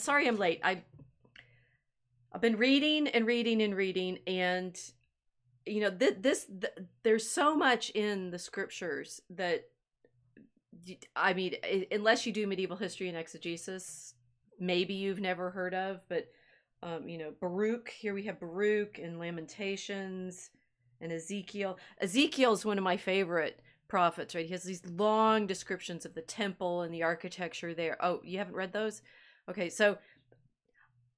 Sorry I'm late. I I've been reading and reading and reading and you know th- this th- there's so much in the scriptures that I mean unless you do medieval history and exegesis maybe you've never heard of but um, you know Baruch here we have Baruch and Lamentations and Ezekiel. Ezekiel is one of my favorite prophets right? He has these long descriptions of the temple and the architecture there. Oh you haven't read those okay so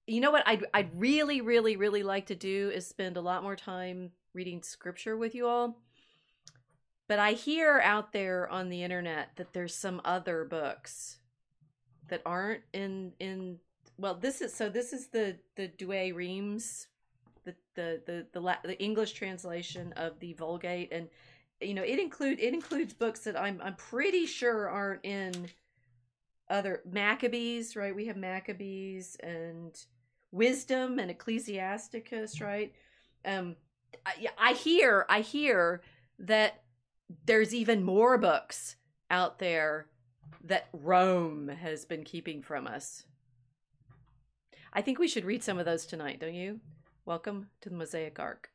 you know what I'd, I'd really really really like to do is spend a lot more time reading scripture with you all. But i hear out there on the internet that there's some other books that aren't in in well this is so this is the the douay rheims the the the the, the english translation of the vulgate. And you know it include it includes books that i'm i'm pretty sure aren't in other maccabees right we have maccabees and wisdom and ecclesiasticus right um I, I hear I hear that there's even more books out there that Rome has been keeping from us. I think we should read some of those tonight, don't you? Welcome to the Mosaic Ark.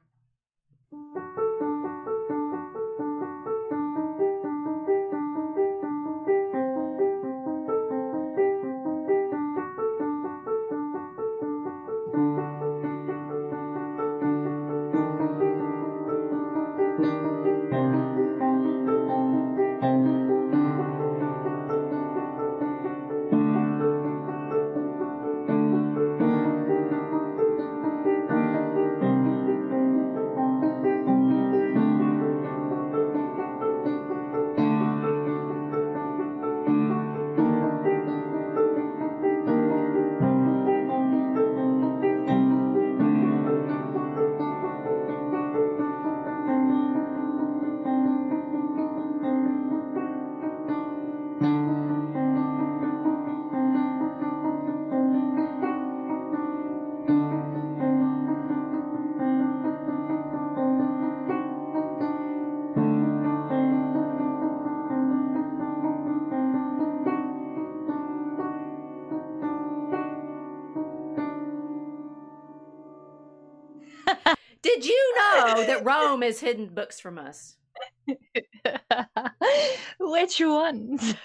Has hidden books from us? Which ones?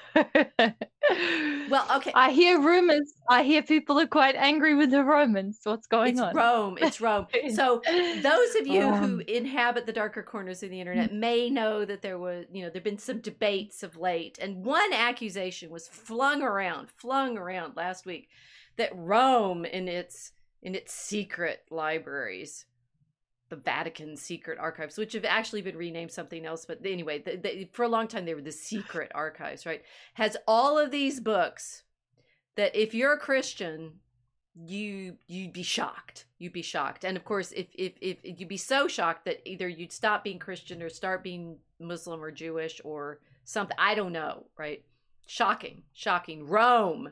well, okay. I hear rumors. I hear people are quite angry with the Romans. What's going it's on? Rome. It's Rome. So those of you um, who inhabit the darker corners of the internet mm. may know that there was, you know, there've been some debates of late, and one accusation was flung around, flung around last week, that Rome in its in its secret libraries the Vatican secret archives, which have actually been renamed something else. But anyway, for a long time they were the secret archives, right? Has all of these books that if you're a Christian, you you'd be shocked. You'd be shocked, and of course, if if if you'd be so shocked that either you'd stop being Christian or start being Muslim or Jewish or something. I don't know, right? Shocking, shocking. Rome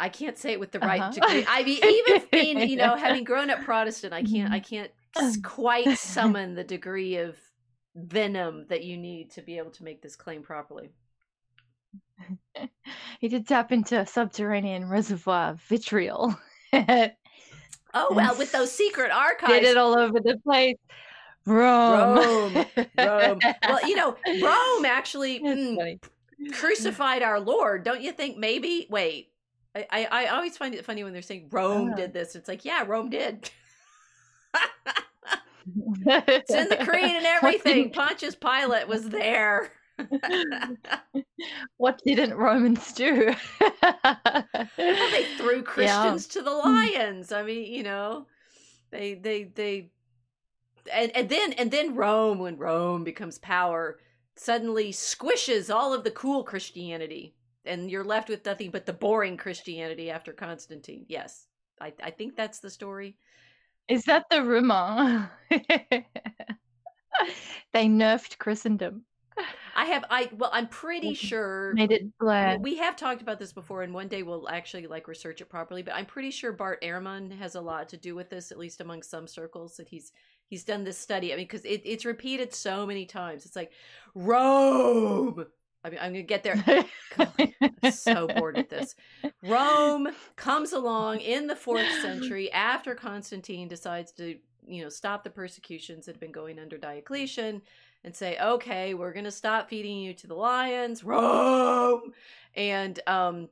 I can't say it with the right uh-huh. degree. I mean, even being, you know, having grown up Protestant, I can't, I can't quite summon the degree of venom that you need to be able to make this claim properly. he did tap into a subterranean reservoir of vitriol. oh well, with those secret archives, did it all over the place. Rome, Rome, Rome. Well, you know, Rome actually mm, crucified our Lord. Don't you think? Maybe. Wait, I, I, I always find it funny when they're saying Rome oh. did this. It's like, yeah, Rome did. it's in the creed and everything. Pontius Pilate was there. what didn't Romans do? well, they threw Christians yeah. to the mm. lions. I mean, you know, they they they and and then and then Rome, when Rome becomes power, suddenly squishes all of the cool Christianity and you're left with nothing but the boring Christianity after Constantine. Yes, I, I think that's the story. Is that the rumor? they nerfed Christendom. I have I well I'm pretty sure made it black. We have talked about this before and one day we'll actually like research it properly, but I'm pretty sure Bart Ehrman has a lot to do with this, at least among some circles that he's he's done this study. I mean, because it, it's repeated so many times. It's like Rome I mean, I'm gonna get there. God, I'm so bored with this. Rome comes along in the fourth century after Constantine decides to, you know, stop the persecutions that have been going under Diocletian and say, okay, we're gonna stop feeding you to the lions, Rome, and um,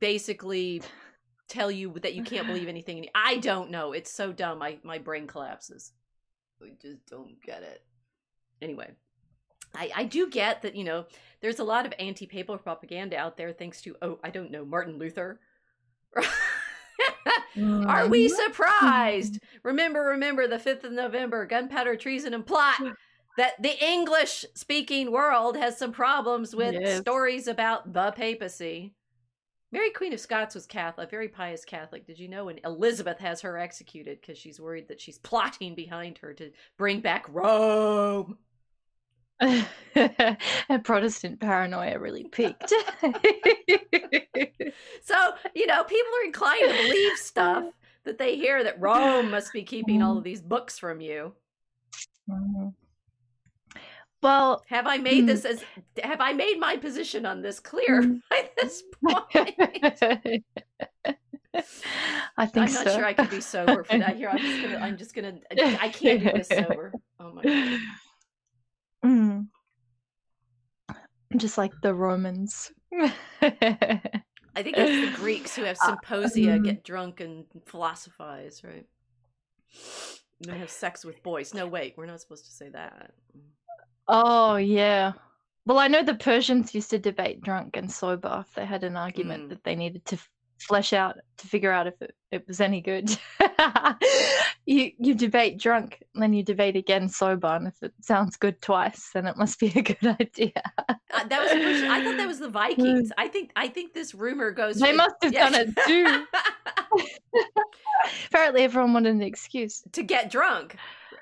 basically tell you that you can't believe anything. I don't know. It's so dumb. I my brain collapses. I just don't get it. Anyway, I, I do get that, you know, there's a lot of anti papal propaganda out there thanks to, oh, I don't know, Martin Luther. Are we Mm-hmm. surprised? Remember, remember the 5th of November, gunpowder, treason, and plot. That the English speaking world has some problems with Yes. stories about the papacy. Mary Queen of Scots was Catholic, very pious Catholic. Did you know? And Elizabeth has her executed because she's worried that she's plotting behind her to bring back Rome. and Protestant paranoia really peaked. So, you know, people are inclined to believe stuff that they hear that Rome must be keeping all of these books from you. Mhm. Well, Have I made Hmm. this as have I made my position on this clear Mm. by this point? I think I'm not so. sure I could be sober for that. Here, I'm just gonna I'm just gonna I can't do this sober. Oh my god. Mm. Just like the Romans. I think it's the Greeks who have symposia, um, get drunk and philosophize, right? And then have sex with boys. No, wait, we're not supposed to say that. oh, yeah. Well, I know the Persians used to debate drunk and sober if they had an argument Mm. that they needed to flesh out to figure out if it, it was any good. you you debate drunk, then you debate again sober, and if it sounds good twice, then it must be a good idea. Uh, that was I thought that was the Vikings. I think I think this rumor goes. They must have done it too. Apparently, everyone wanted an excuse. to get drunk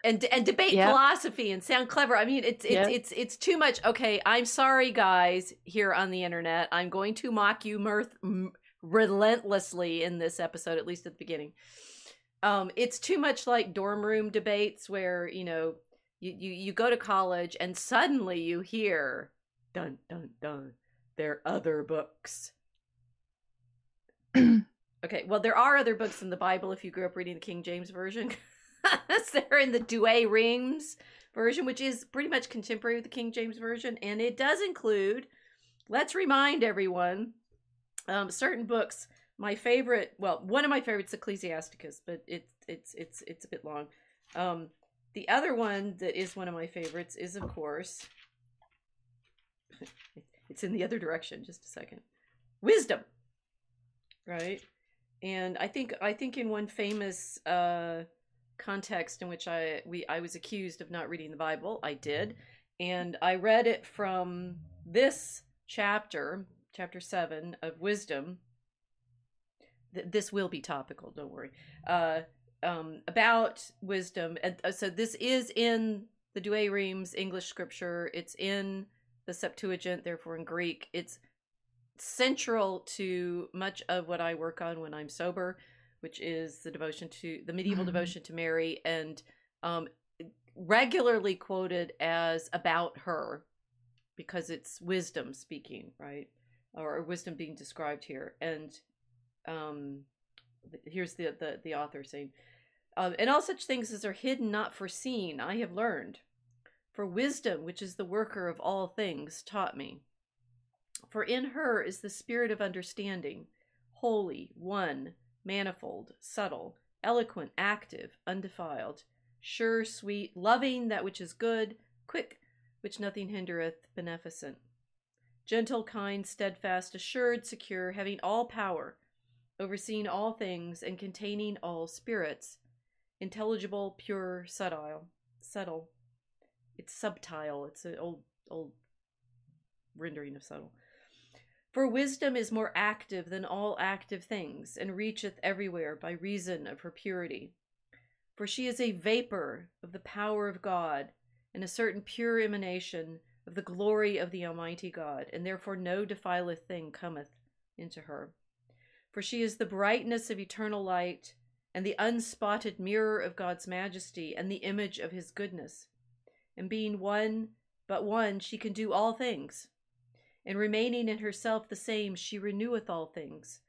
and and debate Yeah. philosophy and sound clever. I mean, it's it's Yeah. it's it's too much. Okay, I'm sorry, guys, here on the internet. I'm going to mock you mirth m- relentlessly in this episode, at least at the beginning. Um, it's too much like dorm room debates where you know you you, you go to college and suddenly you hear dun dun dun. There are other books. Okay, well, there are other books in the Bible if you grew up reading the King James Version. They're in the Douay Rheims version, which is pretty much contemporary with the King James Version. And it does include, let's remind everyone, um, certain books. My favorite, well, one of my favorites, Ecclesiasticus, but it's it's it's it's a bit long. Um, the other one that is one of my favorites is, of course, it's in the other direction. Just a second. Wisdom, right? and I think I think in one famous uh, context in which I we I was accused of not reading the Bible, I did, and I read it from this chapter, chapter seven of Wisdom. Th- This will be topical. Don't worry. Uh, um, about wisdom, and uh, so this is in the Douay Rheims English scripture. It's in the Septuagint, therefore in Greek. It's central to much of what I work on when I'm sober, which is the devotion to the medieval Mhm. devotion to Mary, and um, regularly quoted as about her because it's wisdom speaking, right, or, wisdom being described here. And um, here's the, the the author saying, um, "And all such things as are hidden, not foreseen, I have learned." For wisdom, which is the worker of all things, taught me. For in her is the spirit of understanding, holy, one, manifold, subtle, eloquent, active, undefiled, sure, sweet, loving that which is good, quick, which nothing hindereth, beneficent, gentle, kind, steadfast, assured, secure, having all power, overseeing all things, and containing all spirits, intelligible, pure, subtle, subtle. It's subtile. It's an old old rendering of subtle. For wisdom is more active than all active things, and reacheth everywhere by reason of her purity. For she is a vapor of the power of God, and a certain pure emanation of the glory of the Almighty God, and therefore no defileth thing cometh into her. For she is the brightness of eternal light, and the unspotted mirror of God's majesty, and the image of his goodness. And being one, but one, she can do all things and remaining in herself the same, she reneweth all things.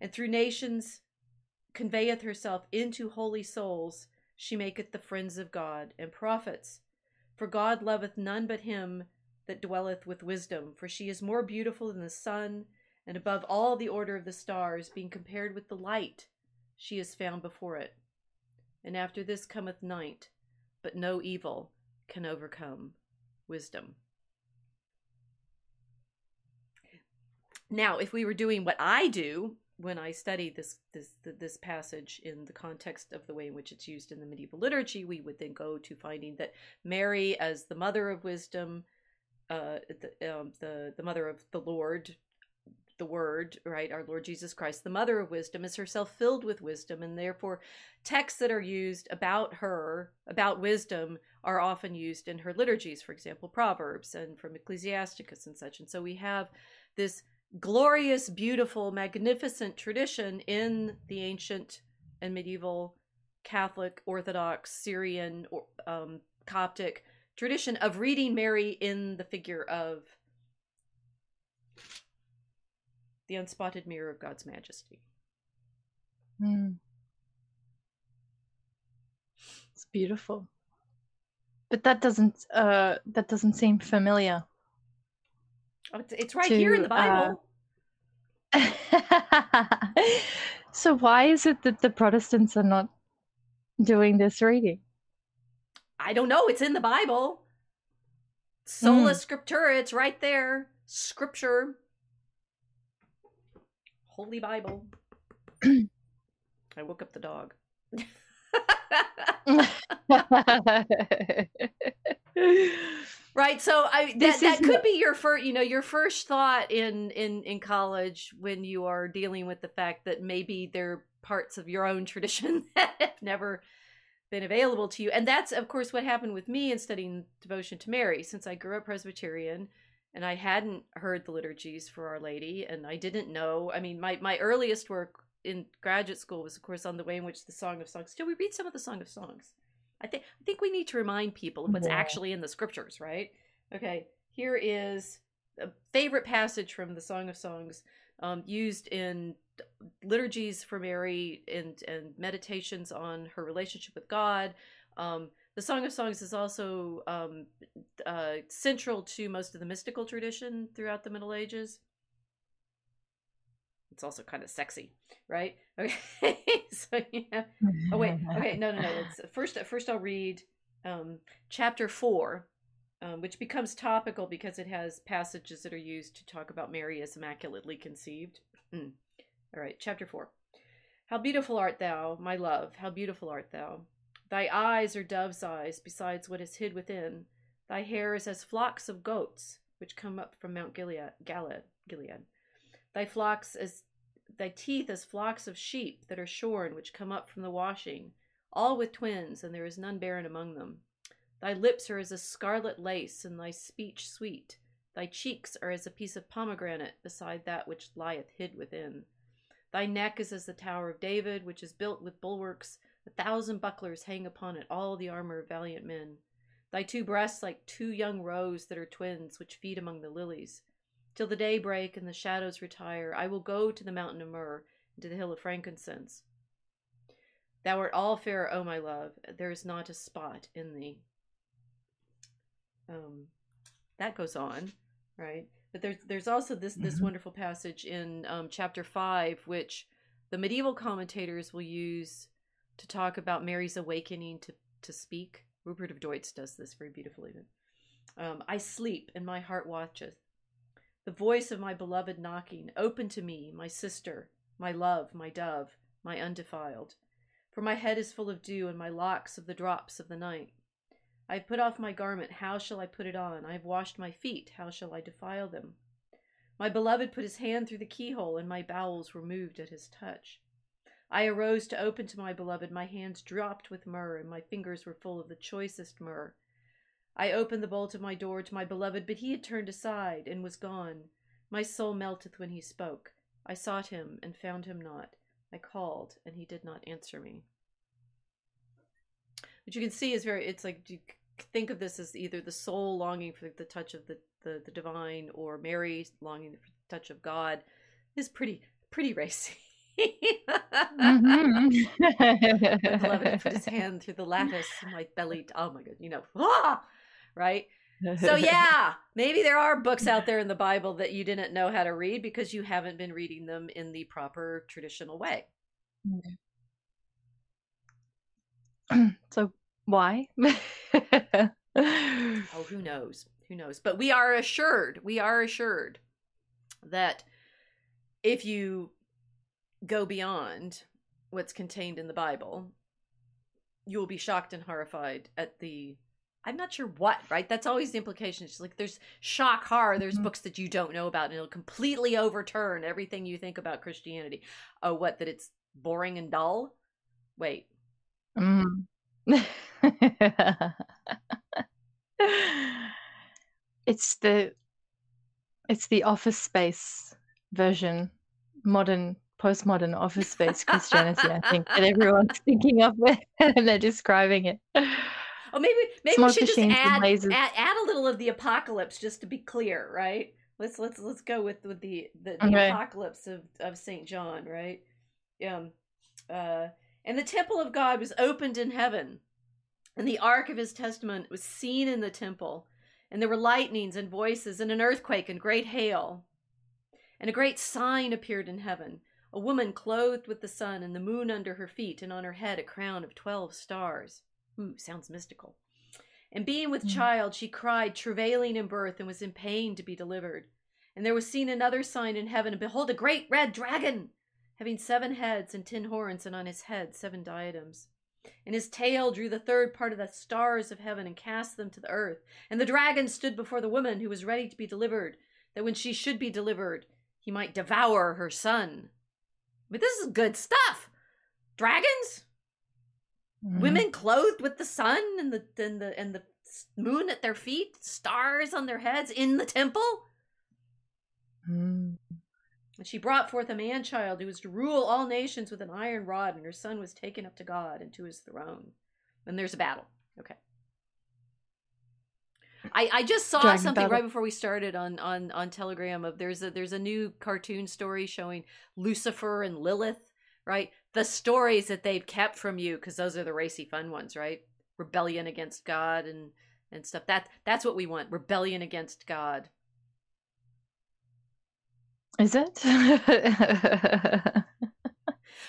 And through nations conveyeth herself into holy souls, she maketh the friends of God and prophets. For God loveth none but him that dwelleth with wisdom, for she is more beautiful than the sun, and above all the order of the stars, being compared with the light, she is found before it. And after this cometh night, but no evil can overcome wisdom. Now, if we were doing what I do when I study this this this passage in the context of the way in which it's used in the medieval liturgy, we would then go to finding that Mary, as the mother of wisdom, uh, the, um, the the mother of the Lord, the Word, right, our Lord Jesus Christ, the mother of wisdom, is herself filled with wisdom, and therefore texts that are used about her, about wisdom, are often used in her liturgies. For example, Proverbs and from Ecclesiasticus and such. And so we have this glorious, beautiful, magnificent tradition in the ancient and medieval Catholic, Orthodox, Syrian, um, Coptic tradition of reading Mary in the figure of the unspotted mirror of God's majesty. Mm. It's beautiful, but that doesn't uh, that doesn't seem familiar. Oh, it's, it's right to, here in the Bible. Uh... so why is it that the Protestants are not doing this reading? I don't know. It's in the Bible. Sola mm. Scriptura. It's right there. Scripture. Holy Bible. I woke up the dog. right so i that, that could be your first you know your first thought in in in college when you are dealing with the fact that maybe there are parts of your own tradition that have never been available to you and that's of course what happened with me in studying devotion to mary since i grew up presbyterian and i hadn't heard the liturgies for our lady and i didn't know i mean my my earliest work in graduate school was of course on the way in which the song of songs still we read some of the song of songs I think I think we need to remind people of what's yeah. actually in the scriptures, right? Okay, here is a favorite passage from the Song of Songs, um, used in liturgies for Mary and and meditations on her relationship with God. Um, the Song of Songs is also um, uh, central to most of the mystical tradition throughout the Middle Ages it's also kind of sexy, right? Okay, so yeah. Oh wait, okay, no, no, no. It's first. First, I'll read um, chapter four, um, which becomes topical because it has passages that are used to talk about Mary as immaculately conceived. Mm. All right, chapter four. How beautiful art thou, my love! How beautiful art thou! Thy eyes are dove's eyes, besides what is hid within. Thy hair is as flocks of goats, which come up from Mount Gilead. Gilead. Gilead. Thy flocks as thy teeth as flocks of sheep that are shorn, which come up from the washing, all with twins, and there is none barren among them. Thy lips are as a scarlet lace, and thy speech sweet. Thy cheeks are as a piece of pomegranate beside that which lieth hid within. Thy neck is as the tower of David, which is built with bulwarks. A thousand bucklers hang upon it, all the armor of valiant men. Thy two breasts like two young roes that are twins, which feed among the lilies. Till the day break and the shadows retire, I will go to the mountain of myrrh and to the hill of frankincense. Thou art all fair, O my love. There is not a spot in thee. Um, that goes on, right? But there's there's also this this mm-hmm. wonderful passage in um, chapter five, which the medieval commentators will use to talk about Mary's awakening to to speak. Rupert of Deutz does this very beautifully. Um, I sleep, and my heart watcheth the voice of my beloved knocking, Open to me, my sister, my love, my dove, my undefiled. For my head is full of dew, and my locks of the drops of the night. I have put off my garment, how shall I put it on? I have washed my feet, how shall I defile them? My beloved put his hand through the keyhole, and my bowels were moved at his touch. I arose to open to my beloved, my hands dropped with myrrh, and my fingers were full of the choicest myrrh. I opened the bolt of my door to my beloved, but he had turned aside and was gone. My soul melteth when he spoke. I sought him and found him not. I called, and he did not answer me. What you can see is very, it's like you think of this as either the soul longing for the touch of the, the, the divine or Mary longing for the touch of God is pretty pretty racy. mm-hmm. beloved put his hand through the lattice my belly. Oh my god, you know, ah! right? So yeah, maybe there are books out there in the Bible that you didn't know how to read because you haven't been reading them in the proper traditional way. so why? oh, who knows? Who knows? But we are assured, we are assured that if you go beyond what's contained in the Bible, you will be shocked and horrified at the I'm not sure what, right? That's always the implication. It's like there's shock horror, there's mm-hmm. books that you don't know about, and it'll completely overturn everything you think about Christianity. Oh, what, that it's boring and dull? Wait. Mm. it's the it's the office space version, modern postmodern office space Christianity, I think, that everyone's thinking of it and they're describing it. Oh, maybe maybe Smoke we should just add, add, add a little of the apocalypse just to be clear, right? Let's let's let's go with with the the, the okay. apocalypse of of Saint John, right? Um, uh, and the temple of God was opened in heaven, and the ark of His testament was seen in the temple, and there were lightnings and voices, and an earthquake and great hail, and a great sign appeared in heaven. A woman clothed with the sun and the moon under her feet, and on her head a crown of twelve stars. Ooh, sounds mystical. And being with mm. child, she cried, travailing in birth, and was in pain to be delivered. And there was seen another sign in heaven, and behold, a great red dragon, having seven heads and ten horns, and on his head seven diadems. And his tail drew the third part of the stars of heaven and cast them to the earth. And the dragon stood before the woman who was ready to be delivered, that when she should be delivered, he might devour her son. But this is good stuff. Dragons? Mm-hmm. Women clothed with the sun and the and the and the moon at their feet, stars on their heads in the temple. Mm. And she brought forth a man child who was to rule all nations with an iron rod, and her son was taken up to God and to his throne. And there's a battle. Okay. I, I just saw Dragon something battle. right before we started on, on, on Telegram of there's a there's a new cartoon story showing Lucifer and Lilith, right? the stories that they've kept from you because those are the racy fun ones right rebellion against god and and stuff that that's what we want rebellion against god is it?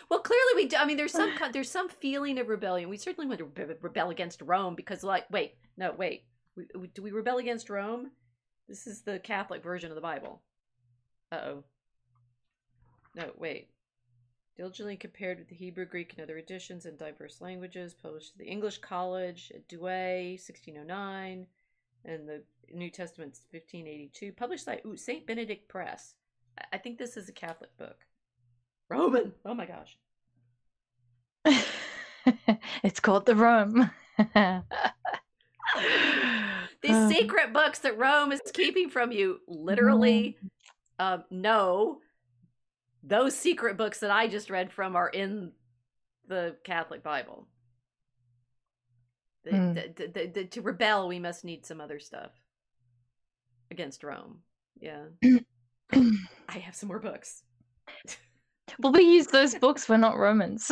Well clearly we do i mean there's some there's some feeling of rebellion. We certainly want to rebel against rome because like wait no wait. We, do we rebel against rome? This is the catholic version of the bible. Uh-oh. No wait. Diligently compared with the Hebrew, Greek, and other editions in diverse languages, published to the English College at Douay, 1609, and the New Testament's 1582, published by St. Benedict Press. I think this is a Catholic book. Roman! Oh my gosh. it's called the Rome. These um, secret books that Rome is keeping from you, literally, um, no, those secret books that I just read from are in the Catholic Bible. The, mm. the, the, to rebel, we must need some other stuff against Rome. Yeah. I have some more books. well, we use those books. We're not Romans.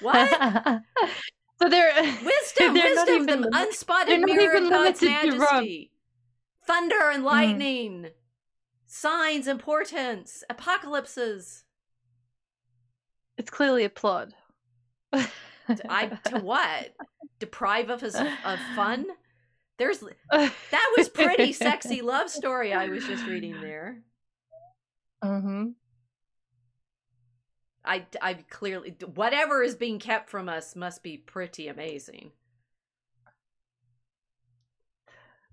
What? so they're wisdom, they're wisdom, the unspotted mirror of God's majesty, thunder and hmm. lightning, mm. signs portents, apocalypses. It's clearly a plot. I to what? Deprive us of fun? There's that was pretty sexy love story I was just reading there. Mm-hmm. I I clearly whatever is being kept from us must be pretty amazing.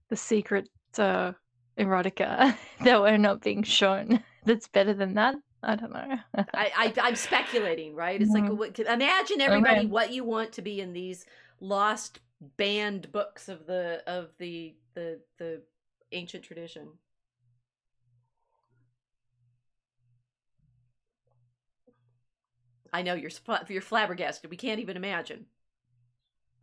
The secret uh, erotica that we're not being shown. That's better than that. I don't know. I, I am speculating, right? It's mm-hmm. like imagine everybody okay. what you want to be in these lost banned books of the of the the the ancient tradition. I know you're you're flabbergasted. We can't even imagine.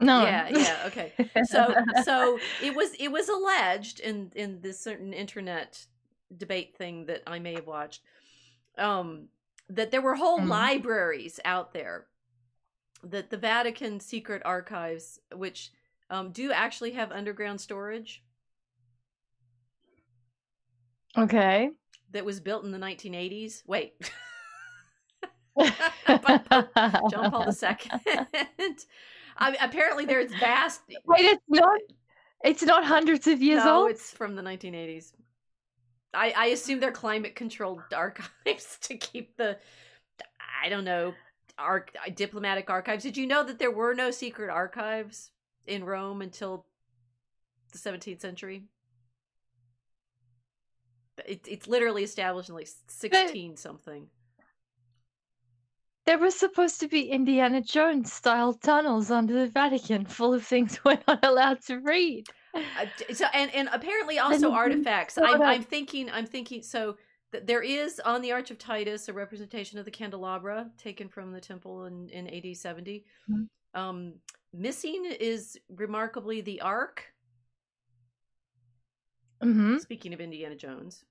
No. Yeah, yeah, okay. So so it was it was alleged in in this certain internet debate thing that I may have watched um that there were whole Mhm. libraries out there that the Vatican secret archives which um do actually have underground storage okay. that was built in the 1980s. Wait. John John Paul II. I mean, apparently there's vast Wait, it's not. It's not hundreds of years no, old. it's from the 1980s. I, I assume they're climate controlled archives to keep the, I don't know, arc, diplomatic archives. Did you know that there were no secret archives in Rome until the 17th century? It, it's literally established in like 16 something. There were supposed to be Indiana Jones style tunnels under the Vatican full of things we're not allowed to read. Uh, so and and apparently also then artifacts. I'm I'm thinking I'm thinking so th- there is on the Arch of Titus a representation of the candelabra taken from the temple in in AD 70. Mhm. Um, missing is remarkably the Ark. hmm Speaking of Indiana Jones,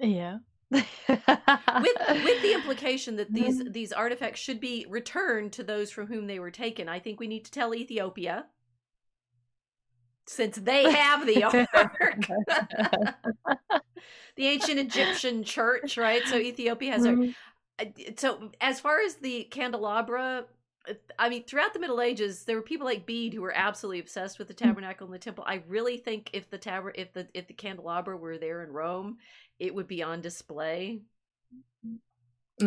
Yeah. With with the implication that these Mhm. these artifacts should be returned to those from whom they were taken. I think we need to tell Ethiopia. Since they have the ark, the ancient Egyptian church, right? So Ethiopia has Mhm. I- so as far as the candelabra i mean throughout the middle ages there were people like bede who were absolutely obsessed with the tabernacle and the temple. I really think if the taber if the if the candelabra were there in rome it would be on display.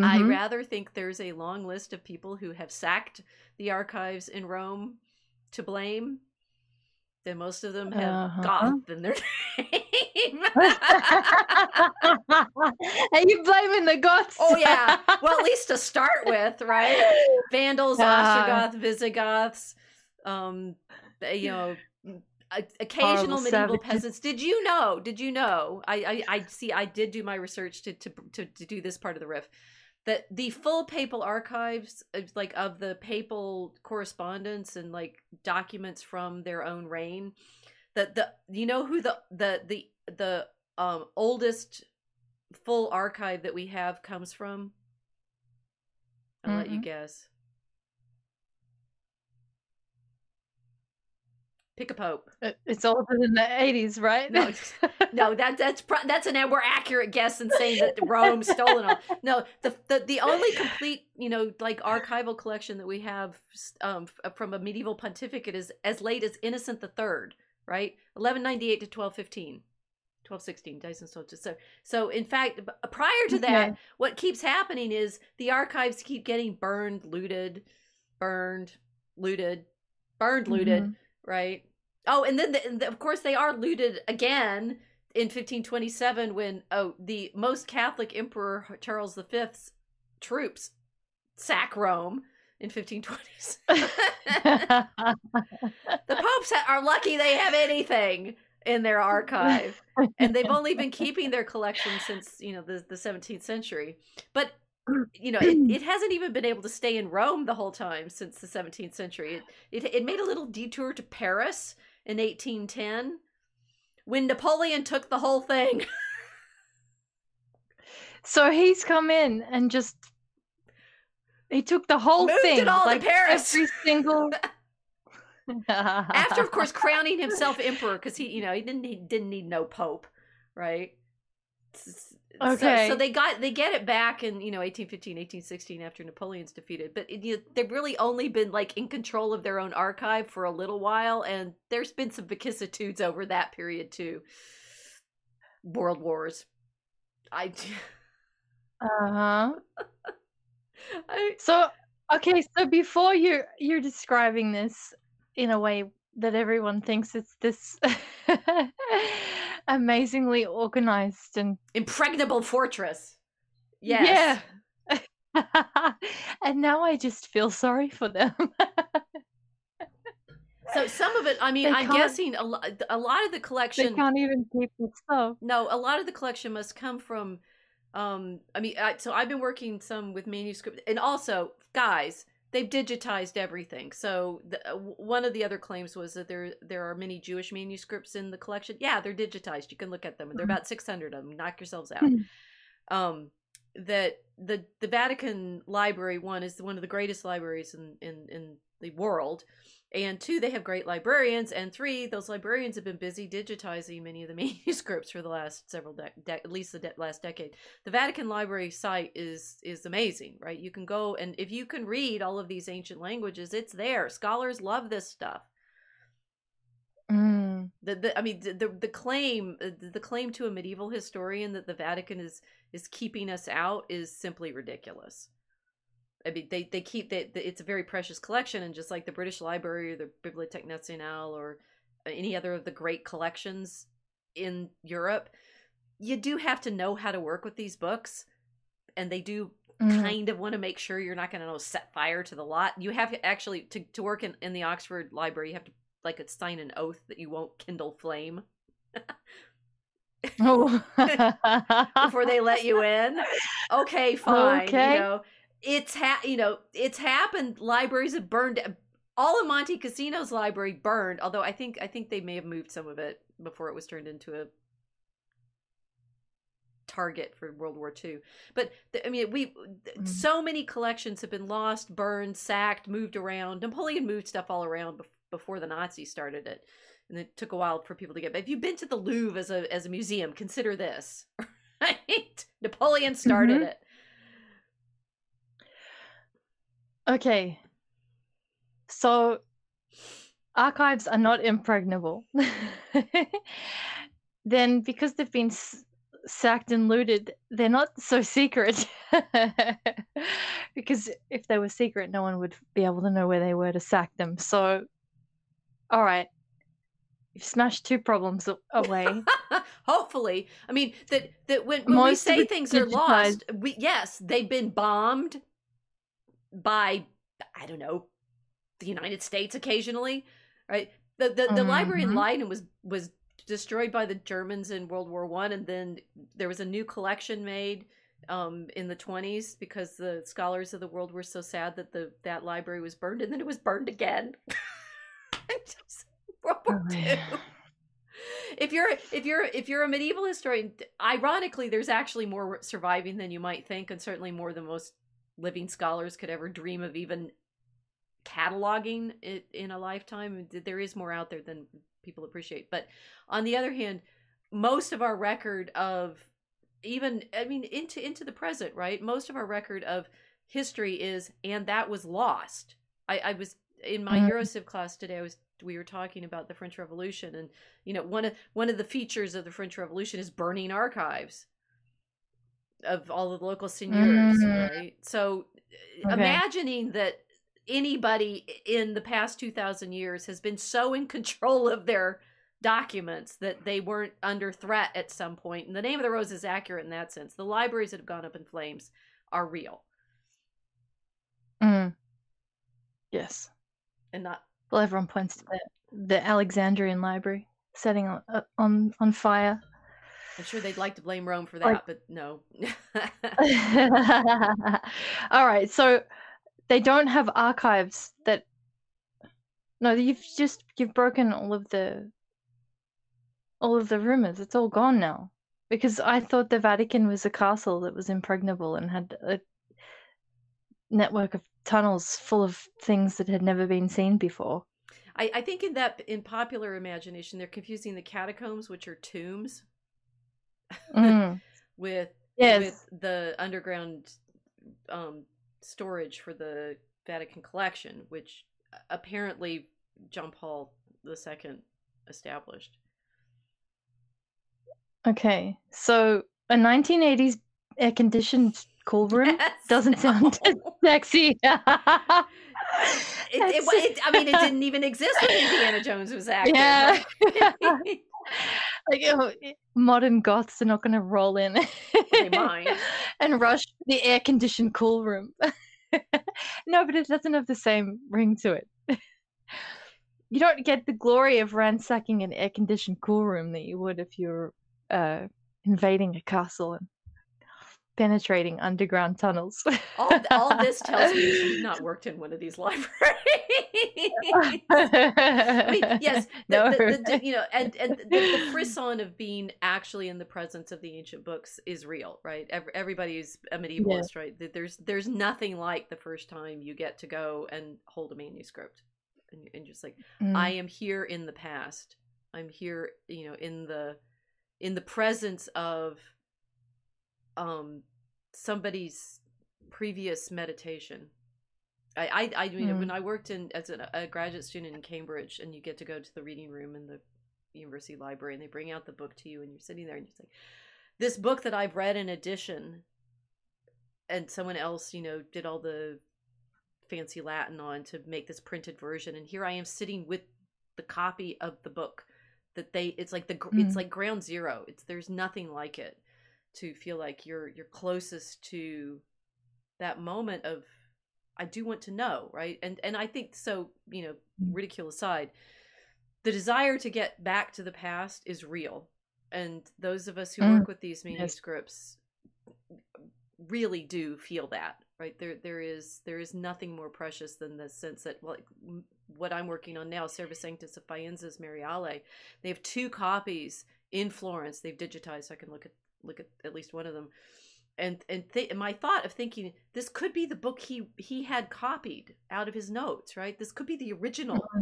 I Mhm. rather think there's a long list of people who have sacked the archives in rome to blame than most of them have Uh-huh. goth in their name Are you blaming the gods? Oh, yeah. well at least to start with right Vandals, Ah. Ostrogoth, Visigoths, um, you know, occasional Horrible medieval savages. peasants. Did you know? Did you know? I, I, I see. I did do my research to, to to to do this part of the riff. That the full papal archives, like of the papal correspondence and like documents from their own reign, that the you know who the the the the um oldest full archive that we have comes from. I'll let you guess. Pick a pope. It's older than the 80s, right? No, No, that that's pro- that's an more accurate guess than saying that Rome stolen all. No, the, the the only complete you know like archival collection that we have um, from a medieval pontificate is as late as Innocent the Third, right? Eleven ninety eight to twelve fifteen. 1216 Dyson Soldier. So, so in fact, prior to that, Okay. what keeps happening is the archives keep getting burned, looted, burned, looted, burned, looted, Mhm. right? Oh, and then the, the- of course they are looted again in 1527 when oh the most Catholic Emperor Charles V's troops sack Rome in 1520s. the popes are lucky they have anything in their archive and they've only been keeping their collection since you know the, the 17th century but you know it, it hasn't even been able to stay in rome the whole time since the 17th century it, it, it made a little detour to paris in 1810 when napoleon took the whole thing so he's come in and just he took the whole Moved it thing, all to Paris. every single. after of course crowning himself emperor because he you know he didn't he didn't need no pope right S- so- Okay. so, they got they get it back in you know 1815 1816 after napoleon's defeated but it, you, they've really only been like in control of their own archive for a little while and there's been some vicissitudes over that period too world wars i Uh huh. I, So okay, so before you're you're describing this in a way that everyone thinks it's this amazingly organized and impregnable fortress yes yeah. and now I just feel sorry for them. so some of it i mean They i'm guessing a, lo- a lot of the they collection can't even keep the stuff. No, a lot of the collection must come from. Um, I mean, I, so I've been working some with manuscript, and also, guys, they've digitized everything. So the, uh, one of the other claims was that there there are many Jewish manuscripts in the collection. Yeah, they're digitized. You can look at them, and there are about six hundred of them. Knock yourselves out. Um, that the the Vatican Library one is one of the greatest libraries in in in the world and two they have great librarians. And three those librarians have been busy digitizing many of the manuscripts for the last several de-, de- at least the de- last decade. The vatican library site is is amazing right? You can go and if you can read all of these ancient languages it's there. Scholars love this stuff. Mm. the, the i mean the the claim uh, the claim to a medieval historian that the vatican is is keeping us out is simply ridiculous I mean, they they keep that it's a very precious collection, and just like the British Library or the Bibliothèque Nationale or any other of the great collections in Europe, you do have to know how to work with these books, and they do Mm. kind of want to make sure you're not going to set fire to the lot. You have to actually to to work in in the Oxford Library, you have to like sign an oath that you won't kindle flame Oh. before they let you in. Okay, fine. Okay. You know, it's ha- you know, it's happened. Libraries have burned. All of Monte Cassino's library burned. Although I think I think they may have moved some of it before it was turned into a target for World War II. But th- I mean, we Mhm. so many collections have been lost, burned, sacked, moved around. Napoleon moved stuff all around bef- before the Nazis started it, and it took a while for people to get. But if you've been to the Louvre as a as a museum, consider this. Right? Napoleon started Mhm. it. Okay. So archives are not impregnable. then because they've been s- sacked and looted, they're not so secret. because if they were secret, no one would be able to know where they were to sack them. So all right. You've smashed two problems away. Hopefully, I mean that that when, when we say things are lost, we yes, they've been bombed by I don't know the United States occasionally, right? The the, the library in. Leiden was was destroyed by the Germans in World War One, and then there was a new collection made um, in the twenties because the scholars of the world were so sad that the that library was burned, and then it was burned again. Just World War Oh, Two if you're if you're if you're a medieval historian ironically there's actually more surviving than you might think and certainly more than most living scholars could ever dream of even cataloging it in a lifetime. There is more out there than people appreciate. But on the other hand most of our record of even i mean into into the present right? Most of our record of history is and that was lost. I i was in my Mhm. eurociv class today i was we were talking about the french revolution and you know one of one of the features of the french revolution is burning archives of all the local seigneurs Mm. right so uh, Okay. imagining that anybody in the past 2000 years has been so in control of their documents that they weren't under threat at some point and the name of the rose is accurate in that sense the libraries that have gone up in flames are real Mm. Yes. and not Well, everyone points to the, the Alexandrian library setting on on on fire. I'm sure they'd like to blame rome for that Like- but no All right, so they don't have archives that. No, you've just you've broken all of the. All of the rumors. It's all gone now, because I thought the Vatican was a castle that was impregnable and had a network of tunnels full of things that had never been seen before. I, I think in that in popular imagination they're confusing the catacombs which are tombs Mm, with yes. with the underground um, storage for the Vatican collection, which apparently John Paul II established. Okay, so a 1980s air conditioned cool room Yes, doesn't sound sexy. It, it, it, I mean, it didn't even exist when Indiana Jones was active. Yeah. Like oh, i- modern goths are not going to roll in and rush the air conditioned cool room. no, but it doesn't have the same ring to it. you don't get the glory of ransacking an air conditioned cool room that you would if you're uh, invading a castle and penetrating underground tunnels. all, all this tells me you've not worked in one of these libraries. I mean, yes, the, no. the, the, you know, and and the, the frisson of being actually in the presence of the ancient books is real, right? Every, everybody's a medievalist, yeah. right? There's there's nothing like the first time you get to go and hold a manuscript, and, and just like mm. I am here in the past. I'm here, you know, in the in the presence of um somebody's previous meditation. I I, I mean mm. when I worked in as a, a, graduate student in Cambridge and you get to go to the reading room in the university library and they bring out the book to you and you're sitting there and you're like this book that I've read in addition and someone else, you know, did all the fancy Latin on to make this printed version and here I am sitting with the copy of the book that they it's like the mm. it's like ground zero. It's there's nothing like it to feel like you're you're closest to that moment of I do want to know, right? And and I think so, you know, ridicule aside, the desire to get back to the past is real. And those of us who mm. work with these manuscripts really do feel that, right? There there is there is nothing more precious than the sense that well, what I'm working on now, Servasanctus of Faenza's Mariale, they have two copies in Florence. They've digitized. So I can look at look at at least one of them and and th- my thought of thinking this could be the book he he had copied out of his notes right? This could be the original. Mm-hmm.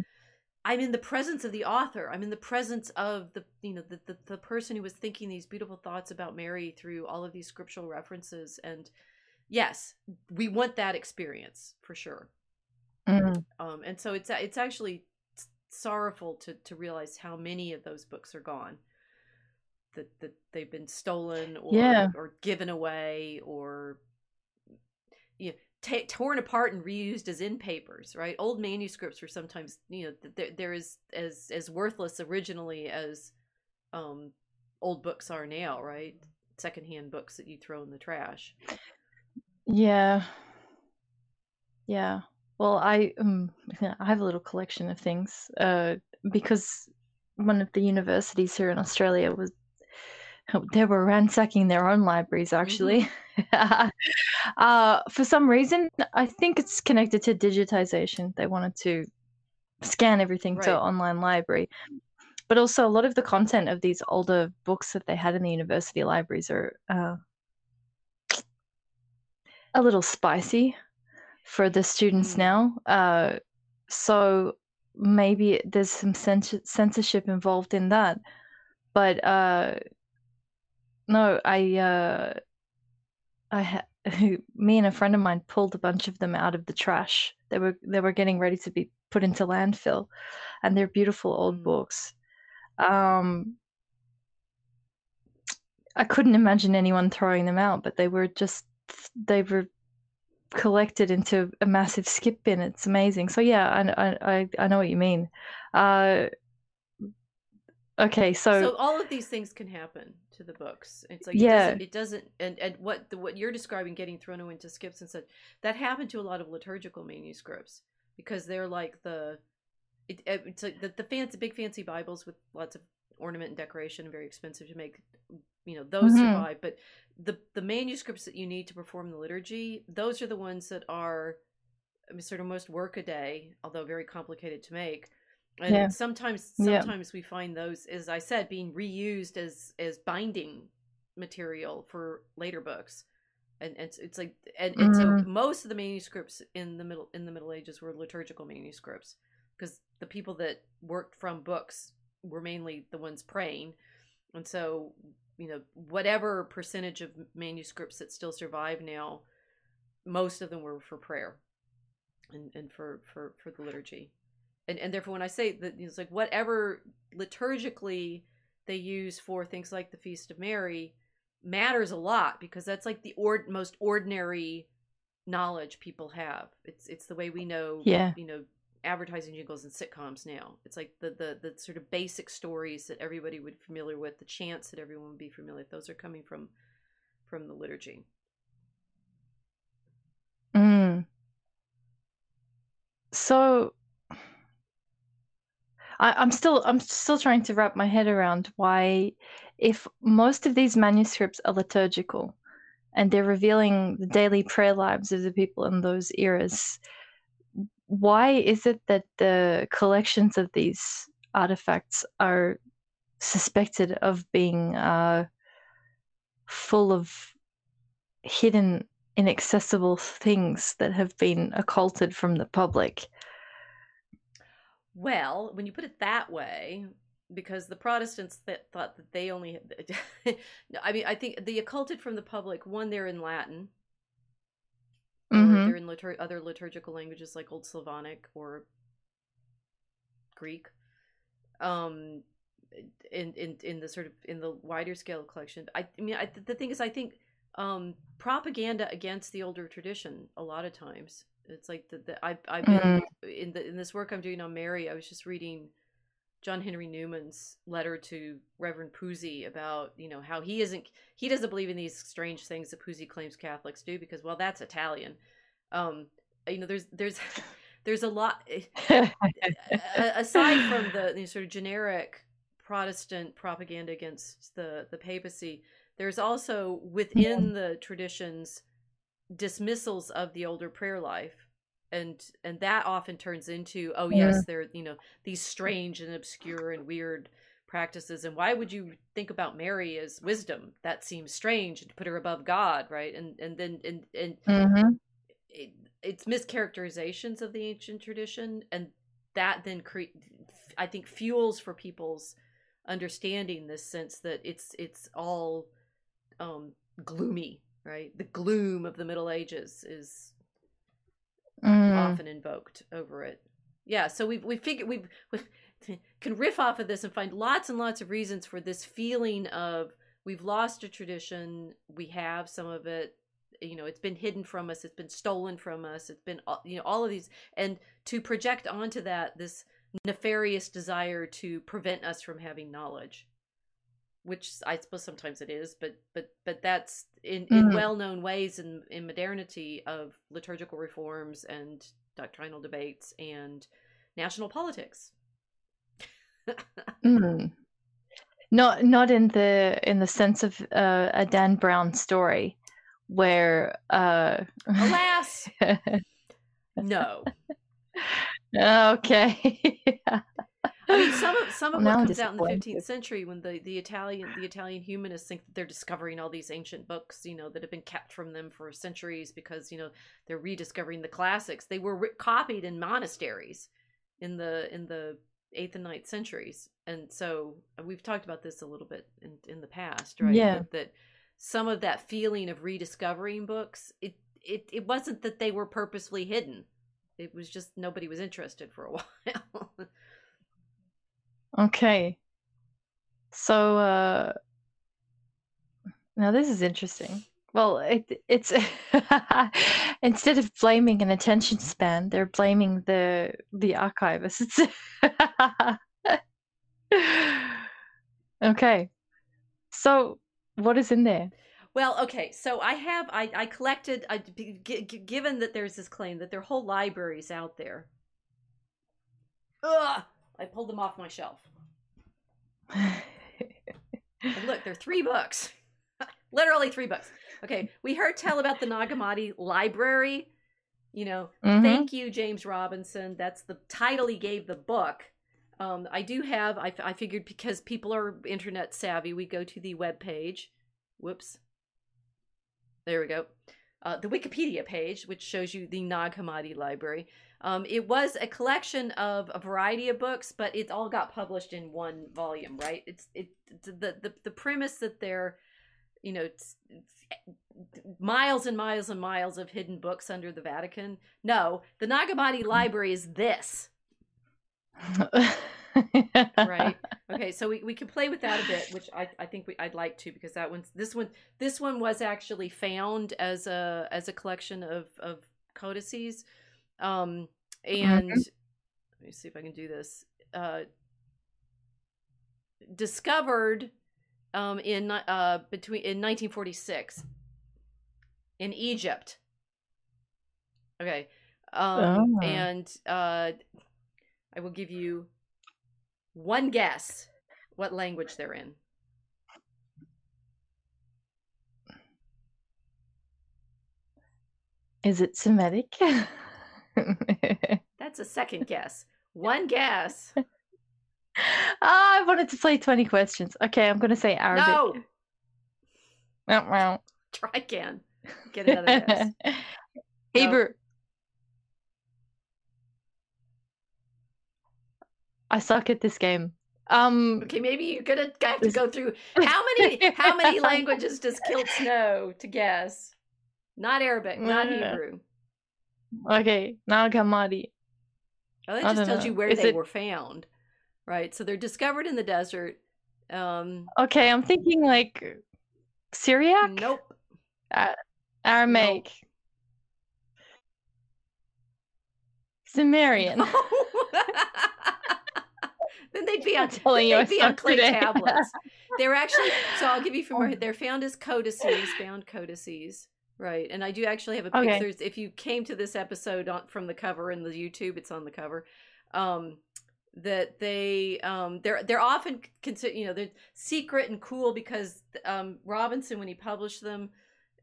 i'm in the presence of the author. I'm in the presence of the you know the, the, the person who was thinking these beautiful thoughts about mary through all of these scriptural references. And yes we want that experience for sure. Mm. um and so it's it's actually sorrowful to to realize how many of those books are gone that that they've been stolen or yeah. or given away or you know, t- torn apart and reused as in papers right? Old manuscripts were sometimes you know there, there is as as worthless originally as um old books are now right? Secondhand books that you throw in the trash. Yeah. Yeah. Well i um i have a little collection of things uh because one of the universities here in australia was they were ransacking their own libraries actually. Mm-hmm. uh, for some reason, I think it's connected to digitization. They wanted to scan everything right. to online library. But also, a lot of the content of these older books that they had in the university libraries are uh, a little spicy for the students mm. now. Uh, so maybe there's some censorship involved in that. But uh, no, I uh I ha- me and a friend of mine pulled a bunch of them out of the trash. They were they were getting ready to be put into landfill, and they're beautiful old mm. books. Um, I couldn't imagine anyone throwing them out, but they were just they were collected into a massive skip bin. It's amazing. So yeah, I I I know what you mean. Uh, okay, so so all of these things can happen to the books. It's like yeah, it doesn't, it doesn't and and what the, what you're describing, getting thrown into skips and such, that happened to a lot of liturgical manuscripts because they're like the it, it's like the, the fancy big fancy Bibles with lots of ornament and decoration and very expensive to make. You know those mm-hmm. survive, but the the manuscripts that you need to perform the liturgy, those are the ones that are I mean, sort of most workaday, although very complicated to make and yeah. sometimes sometimes yeah. we find those as i said being reused as as binding material for later books and it's it's like and, and mm-hmm. so most of the manuscripts in the middle in the middle ages were liturgical manuscripts because the people that worked from books were mainly the ones praying and so you know whatever percentage of manuscripts that still survive now most of them were for prayer and and for for for the liturgy and and therefore when I say that it's like whatever liturgically they use for things like the Feast of Mary matters a lot because that's like the most ordinary knowledge people have. It's it's the way we know yeah. you know advertising jingles and sitcoms now. It's like the the the sort of basic stories that everybody would be familiar with, the chants that everyone would be familiar with. Those are coming from from the liturgy. Mm. So I, I'm still I'm still trying to wrap my head around why, if most of these manuscripts are liturgical, and they're revealing the daily prayer lives of the people in those eras. Why is it that the collections of these artifacts are suspected of being uh, full of hidden, inaccessible things that have been occulted from the public? Well, when you put it that way, because the Protestants that thought that they only, I mean, I think the occulted from the public. One, they're in Latin, Mm-hmm. they're in litur- other liturgical languages like Old Slavonic or Greek. Um, in in in the sort of in the wider scale of collection, I, I mean, I, the thing is, I think um propaganda against the older tradition a lot of times. It's like the, the I I've been Mm. in the in this work I'm doing on Mary. I was just reading John Henry Newman's letter to Reverend Pusey about, you know, how he isn't he doesn't believe in these strange things that Pusey claims Catholics do because well that's Italian. Um you know there's there's there's a lot aside from the, the sort of generic Protestant propaganda against the the papacy, there's also within the traditions dismissals of the older prayer life and and that often turns into oh yes they're you know these strange and obscure and weird practices and why would you think about mary as wisdom? That seems strange and to put her above god right? And and then and and hmm it, it's mischaracterizations of the ancient tradition and that then cre- i think fuels for people's understanding this sense that it's it's all um gloomy right? The gloom of the middle ages is Mm. often invoked over it. Yeah so we've we figured we we can riff off of this and find lots and lots of reasons for this feeling of we've lost a tradition we have some of it you know it's been hidden from us it's been stolen from us it's been you know all of these and to project onto that this nefarious desire to prevent us from having knowledge which i suppose sometimes it is but but but that's in in Mhm. well-known ways in in modernity of liturgical reforms and doctrinal debates and national politics Mm. Not not in the in the sense of uh, a Dan Brown story where uh alas no okay. I mean, some of some of Now what comes out in the 15th century when the, the Italian the Italian humanists think that they're discovering all these ancient books, you know, that have been kept from them for centuries because you know they're rediscovering the classics. They were re- copied in monasteries in the in the eighth and ninth centuries, and so uh, we've talked about this a little bit in in the past, right? Yeah. That, that some of that feeling of rediscovering books, it it it wasn't that they were purposefully hidden. It was just nobody was interested for a while. Okay. So uh now this is interesting. Well, it, it's instead of blaming an attention span, they're blaming the the archivists. okay. So what is in there? Well, okay, so I have I I collected I g- given that there's this claim that there are whole libraries out there. Ugh, I pulled them off my shelf. And look, they're three books. Literally three books. Okay, we heard tell about the Nag Hammadi Library. You know, Mhm. thank you, James Robinson. That's the title he gave the book. Um, I do have, I, I figured because people are internet savvy, we go to the web page. Whoops. There we go. Uh, the Wikipedia page, which shows you the Nag Hammadi library. Um, it was a collection of a variety of books, but it all got published in one volume, right? It's it the the, the premise that they're, you know, miles and miles and miles of hidden books under the Vatican. No, the Nag Hammadi library is this, right? Okay, so we, we can play with that a bit, which I, I think we, I'd like to because that one's this one this one was actually found as a as a collection of of codices, um, and let me see if I can do this. Uh, discovered um, in uh, between in 1946 in Egypt. Okay, um, Oh. and uh, I will give you one guess what language they're in. Is it Semitic? That's a second guess. One guess. Ah, I wanted to play 20 questions. Okay, I'm going to say Arabic. No. Try again. Get another guess. Hebrew. I suck at this game. Um, Okay, maybe you're gonna have to go through how many how many languages does Kilt know to guess? Not Arabic, not Uh, Hebrew. okay, Nag Hammadi. Oh, that just tells you know. where Is they it- were found, right? So they're discovered in the desert. Um, Okay, I'm thinking like Syriac, nope. Aramaic, Sumerian. then they'd be on telling you, they'd be on clay today. tablets. They're actually so I'll give you from where they're found as codices, bound codices. Right. And I do actually have a Okay. picture. If you came to this episode on, from the cover in the YouTube, it's on the cover. Um that they um they're they're often considered you know they're secret and cool because um Robinson when he published them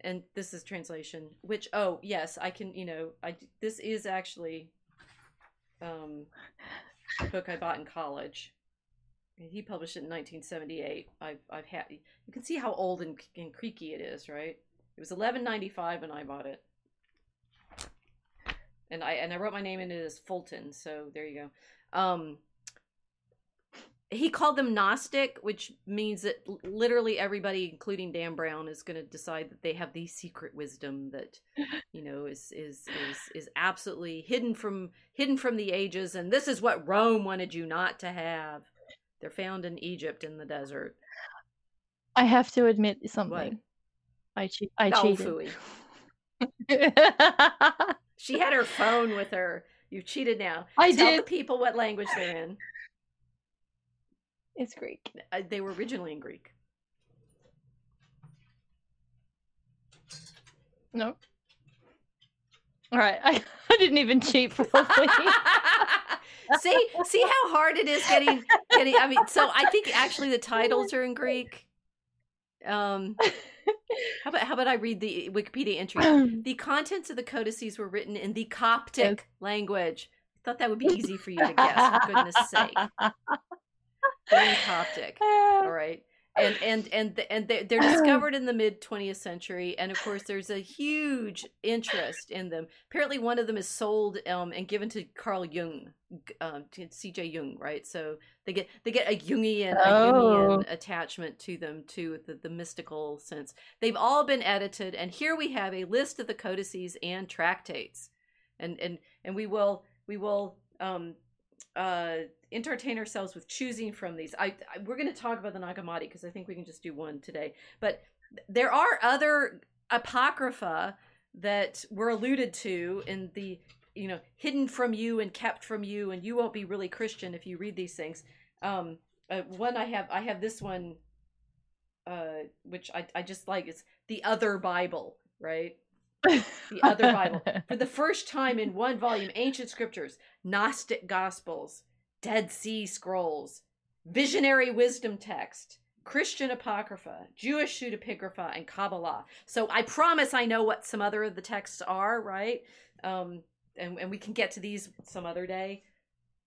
and this is translation which oh yes I can you know I this is actually um book I bought in college. He published it in 1978. I've I've had you can see how old and, and creaky it is, right? It was 11.95 when I bought it, and I and I wrote my name in it as Fulton. So there you go. Um, he called them Gnostic, which means that literally everybody, including Dan Brown, is going to decide that they have the secret wisdom that you know is is is is absolutely hidden from hidden from the ages, and this is what Rome wanted you not to have. They're found in Egypt in the desert. I have to admit something. I che- I Oh, cheated. She had her phone with her. You cheated now. I Tell did. the people what language they're in. It's Greek. Uh, They were originally in Greek. No. All right. I, I didn't even cheat properly. see, see how hard it is getting getting. I mean, so I think actually the titles are in Greek. Um, how about how about I read the Wikipedia entry? The contents of the codices were written in the Coptic language. I thought that would be easy for you to guess. For goodness sake, they're Coptic. All right. And and and and they're, discovered in the mid 20th century, and of course, there's a huge interest in them. Apparently, one of them is sold um, and given to Carl Jung, um, to C.J. Jung, right? So they get they get a Jungian, a Oh. Jungian attachment to them, to the, the mystical sense. They've all been edited, and here we have a list of the codices and tractates, and and and we will we will um, uh, entertain ourselves with choosing from these. I, I we're going to talk about the Nag Hammadi because I think we can just do one today. But there are other apocrypha that were alluded to in the you know hidden from you and kept from you, and you won't be really Christian if you read these things. Um, uh, one I have I have this one, uh, which I I just like. It's the other Bible, right? The other Bible. For the first time in one volume, ancient scriptures, Gnostic Gospels, Dead Sea Scrolls, Visionary Wisdom Text, Christian Apocrypha, Jewish Pseudepigrapha, and Kabbalah. So I promise I know what some other of the texts are, right? Um, and, and we can get to these some other day.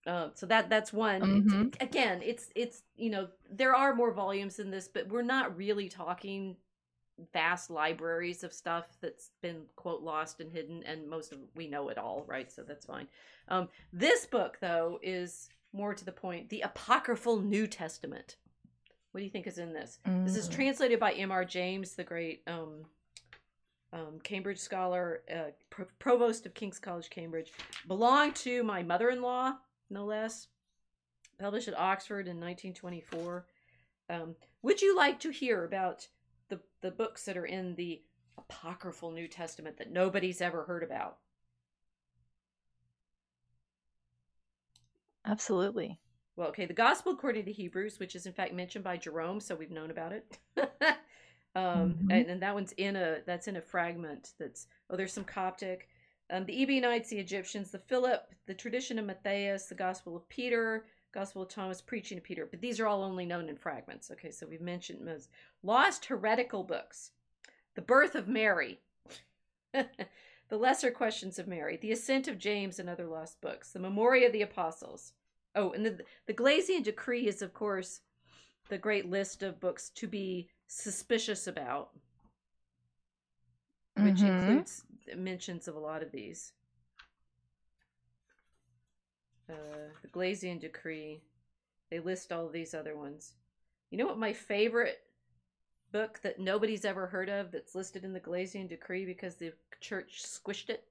Uh, so that that's one. It's- Mhm. again, it's it's you know there are more volumes in this, but we're not really talking vast libraries of stuff that's been quote lost and hidden and most of we know it all right so that's fine um this book though is more to the point the apocryphal new testament what do you think is in this this is Mm. translated by M. R. James the great um um, Cambridge scholar, uh, pro- provost of King's College, Cambridge, belonged to my mother-in-law, no less. Published at Oxford in 1924. Um, would you like to hear about the the books that are in the apocryphal New Testament that nobody's ever heard about? Absolutely. Well, okay, the Gospel according to Hebrews, which is in fact mentioned by Jerome, so we've known about it. um, Mhm. and, and that one's in a that's in a fragment. That's oh, there's some Coptic. Um, the Ebionites, the Egyptians, the Philip, the tradition of Matthias, the Gospel of Peter, Gospel of Thomas, preaching to Peter. But these are all only known in fragments. Okay, so we've mentioned most lost heretical books, the birth of Mary, The Lesser Questions of Mary, The Ascent of James and Other Lost Books, The Memoria of the Apostles. Oh, and the, the Gelasian Decree is, of course, the great list of books to be suspicious about, which Mhm. includes mentions of a lot of these. Uh, the Gelasian Decree. They list all these other ones. You know what my favorite book that nobody's ever heard of that's listed in the Gelasian Decree because the church squished it?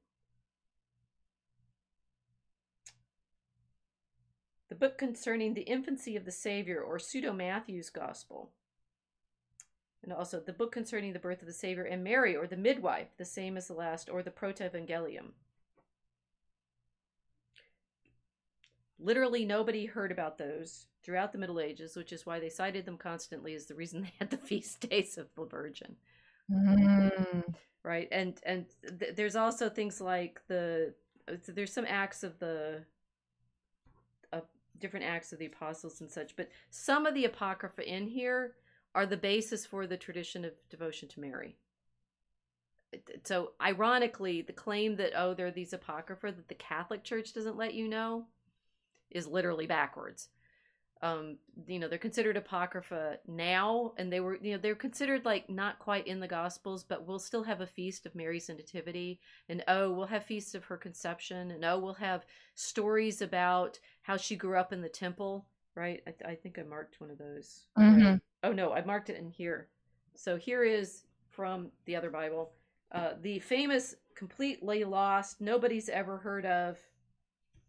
The book concerning the infancy of the Savior, or Pseudo Matthew's Gospel. And also the book concerning the birth of the Savior and Mary, or the midwife, the same as the last, or the Protevangelium. Literally nobody heard about those throughout the Middle Ages, which is why they cited them constantly as the reason they had the feast days of the Virgin. Mm. right? And and th- there's also things like the there's some acts of the uh, different acts of the apostles and such but some of the apocrypha in here are the basis for the tradition of devotion to mary. So ironically the claim that oh there are these apocrypha that the catholic church doesn't let you know is literally backwards. Um you know they're considered apocrypha now and they were you know they're considered like not quite in the gospels but we'll still have a feast of mary's nativity and oh we'll have feast of her conception and oh we'll have stories about how she grew up in the temple right? I, I think i marked one of those. Mm-hmm. oh no i marked it in here. So here is from the other bible. Uh, the famous completely lost nobody's ever heard of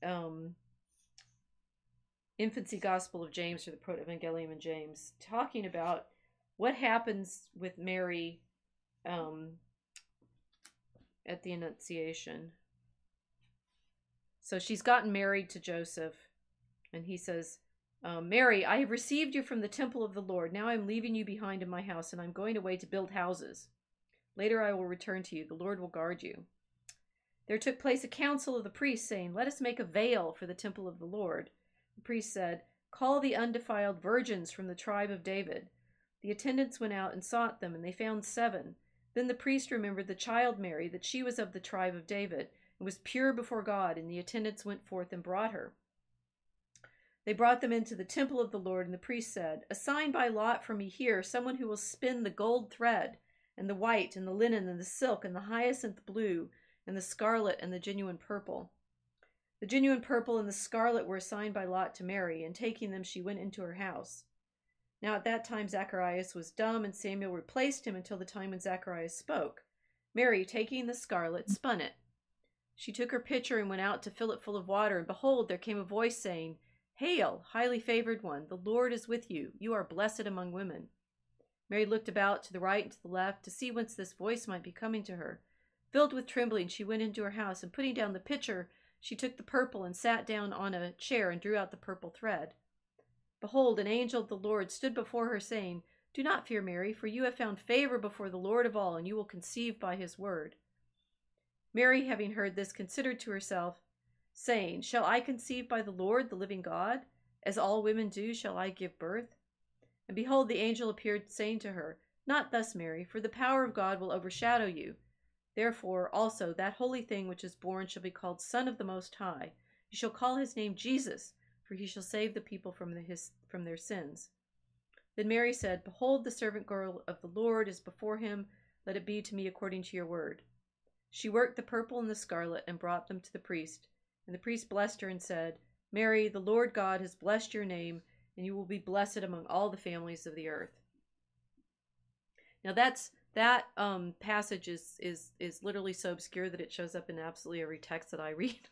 um infancy gospel of james or the proto-evangelium in james talking about what happens with mary um at the annunciation so she's gotten married to joseph and he says um, Mary, I have received you from the temple of the Lord. Now I am leaving you behind in my house, and I'm going away to build houses. Later I will return to you. The Lord will guard you. There took place a council of the priests, saying, Let us make a veil for the temple of the Lord. The priest said, Call the undefiled virgins from the tribe of David. The attendants went out and sought them, and they found seven. Then the priest remembered the child Mary, that she was of the tribe of David, and was pure before God, and the attendants went forth and brought her. They brought them into the temple of the Lord, and the priest said, Assign by lot for me here someone who will spin the gold thread, and the white, and the linen, and the silk, and the hyacinth blue, and the scarlet, and the genuine purple. The genuine purple and the scarlet were assigned by lot to Mary, and taking them, she went into her house. Now at that time Zacharias was dumb, and Samuel replaced him until the time when Zacharias spoke. Mary, taking the scarlet, spun it. She took her pitcher and went out to fill it full of water, and behold, there came a voice saying, Hail, highly favored one, the Lord is with you. You are blessed among women. Mary looked about to the right and to the left to see whence this voice might be coming to her. Filled with trembling, she went into her house, and putting down the pitcher, she took the purple and sat down on a chair and drew out the purple thread. Behold, an angel of the Lord stood before her, saying, Do not fear, Mary, for you have found favor before the Lord of all, and you will conceive by his word. Mary, having heard this, considered to herself, saying, Shall I conceive by the Lord, the living God? As all women do, shall I give birth? And behold, the angel appeared, saying to her, Not thus, Mary, for the power of God will overshadow you. Therefore also that holy thing which is born shall be called Son of the Most High. You shall call his name Jesus, for he shall save the people from, the, his, from their sins. Then Mary said, Behold, the servant girl of the Lord is before him. Let it be to me according to your word. She worked the purple and the scarlet and brought them to the priest. And the priest blessed her and said, Mary, the Lord God has blessed your name, and you will be blessed among all the families of the earth. Now that's that um, passage is is is literally so obscure that it shows up in absolutely every text that I read.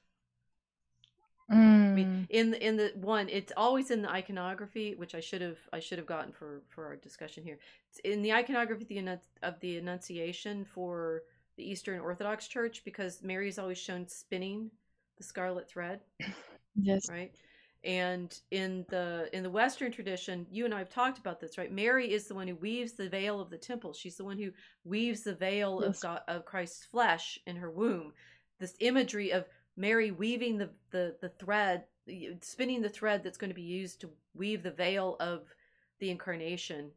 Mm. I mean, in the, in the one, it's always in the iconography, which I should have I should have gotten for for our discussion here. It's in the iconography of the, of the Annunciation for the Eastern Orthodox Church because Mary is always shown spinning the scarlet thread, yes. right? And in the in the Western tradition, you and I have talked about this, right? Mary is the one who weaves the veil of the temple. She's the one who weaves the veil Yes. of God, of Christ's flesh in her womb. This imagery of Mary weaving the, the the thread, spinning the thread that's going to be used to weave the veil of the incarnation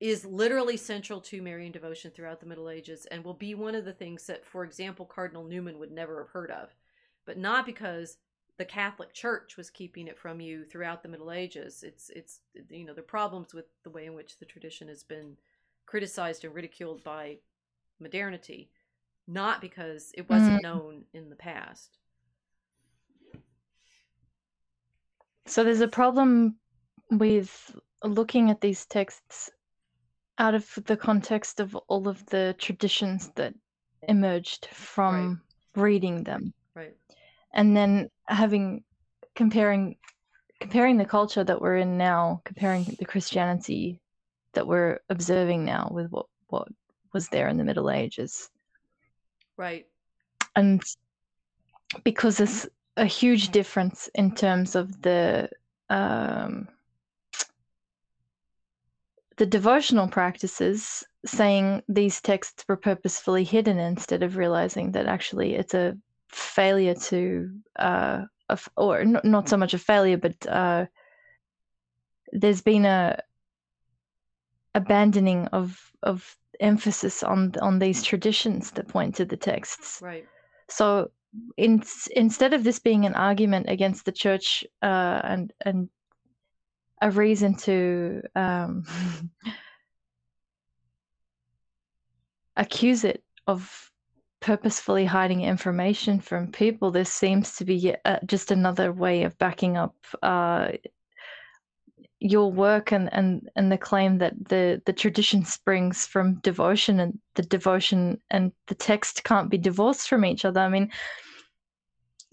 is literally central to Marian devotion throughout the Middle Ages and will be one of the things that, for example, Cardinal Newman would never have heard of. But not because the Catholic Church was keeping it from you throughout the Middle Ages. It's it's you know the problems with the way in which the tradition has been criticized and ridiculed by modernity, not because it wasn't mm. known in the past. So there's a problem with looking at these texts out of the context of all of the traditions that emerged from right. reading them. Right. And then having comparing comparing the culture that we're in now, comparing the Christianity that we're observing now with what what was there in the Middle Ages. Right. And because there's a huge difference in terms of the um, the devotional practices saying these texts were purposefully hidden instead of realizing that actually it's a failure to uh, or not so much a failure but uh, there's been a abandoning of of emphasis on on these traditions that point to the texts. Right. So in, instead of this being an argument against the church uh, and and a reason to um, accuse it of purposefully hiding information from people. This seems to be uh, just another way of backing up uh, your work and, and, and the claim that the, the tradition springs from devotion and the devotion and the text can't be divorced from each other. I mean,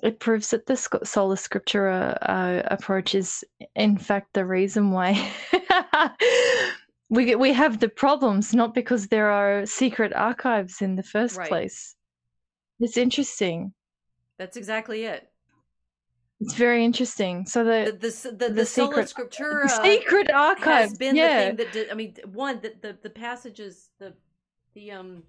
it proves that the sola scriptura uh, approach is in fact the reason why we we have the problems not because there are secret archives in the first right. place it's interesting that's exactly it it's very interesting so the the the, the, the, secret scriptura the secret archive has been yeah. the thing that did, i mean one the, the the passages the the um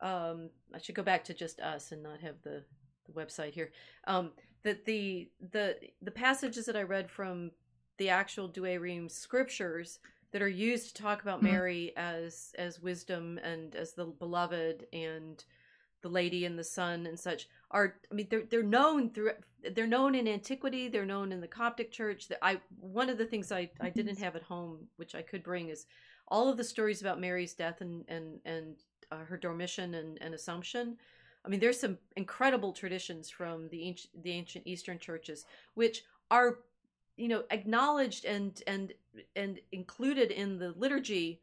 um i should go back to just us and not have the the website here. Um, that the the the passages that I read from the actual Douay-Rheims scriptures that are used to talk about mm-hmm. Mary as as wisdom and as the beloved and the lady and the son and such are I mean they're they're known through they're known in antiquity they're known in the Coptic church. That I one of the things I I didn't have at home which I could bring is all of the stories about Mary's death and and and uh, her dormition and, and assumption. I mean, there's some incredible traditions from the ancient, the ancient Eastern churches, which are, you know, acknowledged and and and included in the liturgy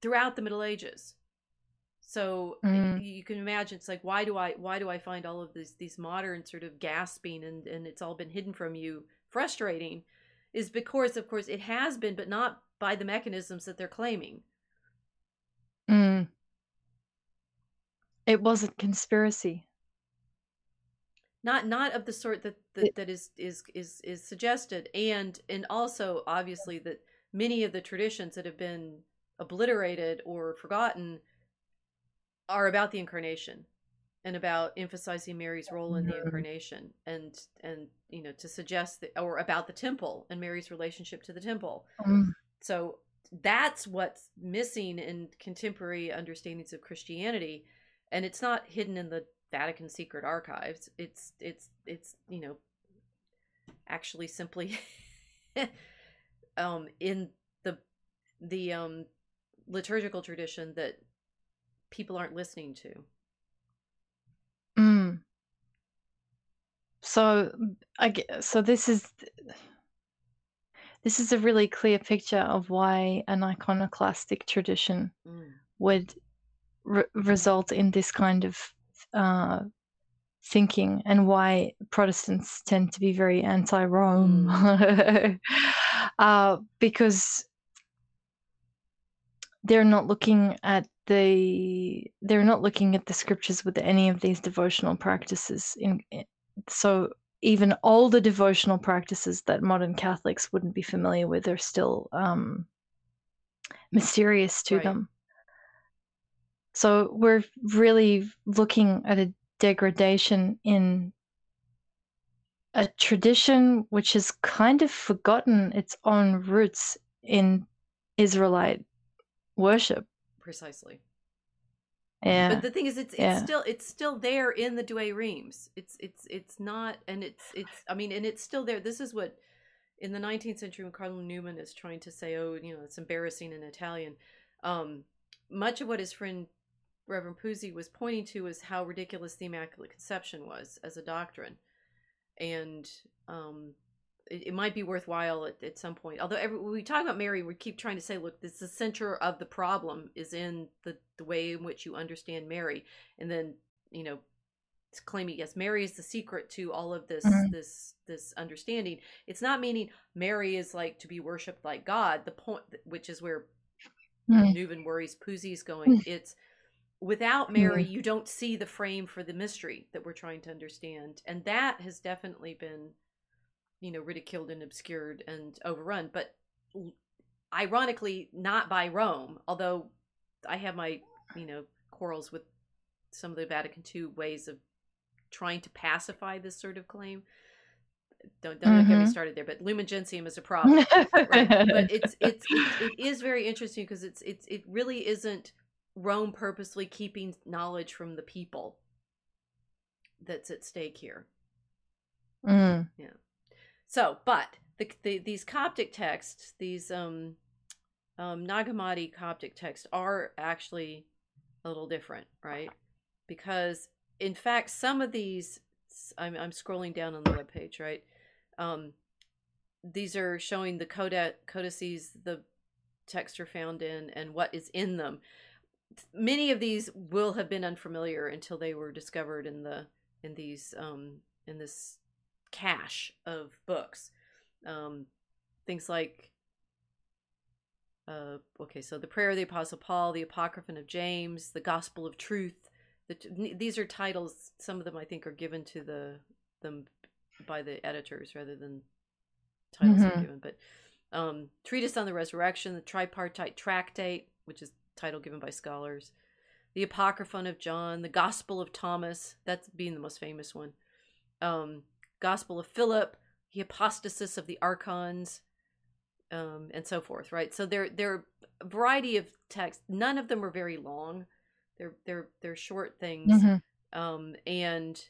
throughout the Middle Ages. So mm. you can imagine it's like why do I why do I find all of these these modern sort of gasping and and it's all been hidden from you frustrating is because of course it has been but not by the mechanisms that they're claiming. Mm. It wasn't conspiracy. Not not of the sort that that, it, that is is is is suggested, and and also obviously that many of the traditions that have been obliterated or forgotten are about the incarnation and about emphasizing Mary's role in the mm-hmm. incarnation and and you know to suggest that or about the temple and Mary's relationship to the temple. Mm. So that's what's missing in contemporary understandings of Christianity and it's not hidden in the Vatican secret archives. It's it's it's you know actually simply um in the the um liturgical tradition that people aren't listening to. Mm. So I so this is this is a really clear picture of why an iconoclastic tradition mm. would re- result in this kind of uh, thinking and why Protestants tend to be very anti Rome. Mm. uh, because they're not looking at the they're not looking at the scriptures with any of these devotional practices in so even all the devotional practices that modern catholics wouldn't be familiar with are still um, mysterious to right. them so we're really looking at a degradation in a tradition which has kind of forgotten its own roots in Israelite worship. Precisely. Yeah. But the thing is, it's it's Yeah. still it's still there in the Douay Rheims. It's it's it's not, and it's it's. I mean, and it's still there. This is what in the 19th century when Cardinal Newman is trying to say, oh, you know, it's embarrassing in Italian. Um, much of what his friend Reverend Pusey was pointing to is how ridiculous the Immaculate Conception was as a doctrine, and um, it, it might be worthwhile at, at some point. Although every, when we talk about Mary, we keep trying to say, look, this is the center of the problem is in the the way in which you understand Mary, and then you know, claiming yes, Mary is the secret to all of this Mhm. this this understanding. It's not meaning Mary is like to be worshipped like God. The point, which is where Mm. Newman worries Pusey's going. It's without Mary, you don't see the frame for the mystery that we're trying to understand, and that has definitely been, you know, ridiculed and obscured and overrun. But ironically, not by Rome. Although I have my, you know, quarrels with some of the Vatican II ways of trying to pacify this sort of claim. Don't don't get me Mhm. started there. But Lumen Gentium is a problem right but it's it's it, it is very interesting because it's it's it really isn't rome purposely keeping knowledge from the people that's at stake here Mm. So but the, the these coptic texts these um um Nag Hammadi coptic texts are actually a little different right? Because in fact some of these i'm, I'm scrolling down on the webpage right? Um these are showing the codices the texts are found in and what is in them. Many of these will have been unfamiliar until they were discovered in the in these um in this cache of books um things like uh okay so the prayer of the apostle paul the apocryphon of james the gospel of truth the, t- these are titles some of them i think are given to the them by the editors rather than titles are Mhm. given but um treatise on the resurrection the tripartite tractate which is title given by scholars the apocryphon of john the gospel of thomas that's being the most famous one um gospel of philip the hypostasis of the archons um and so forth right? So there there are a variety of texts. None of them are very long. They're they're they're short things. Mhm. um and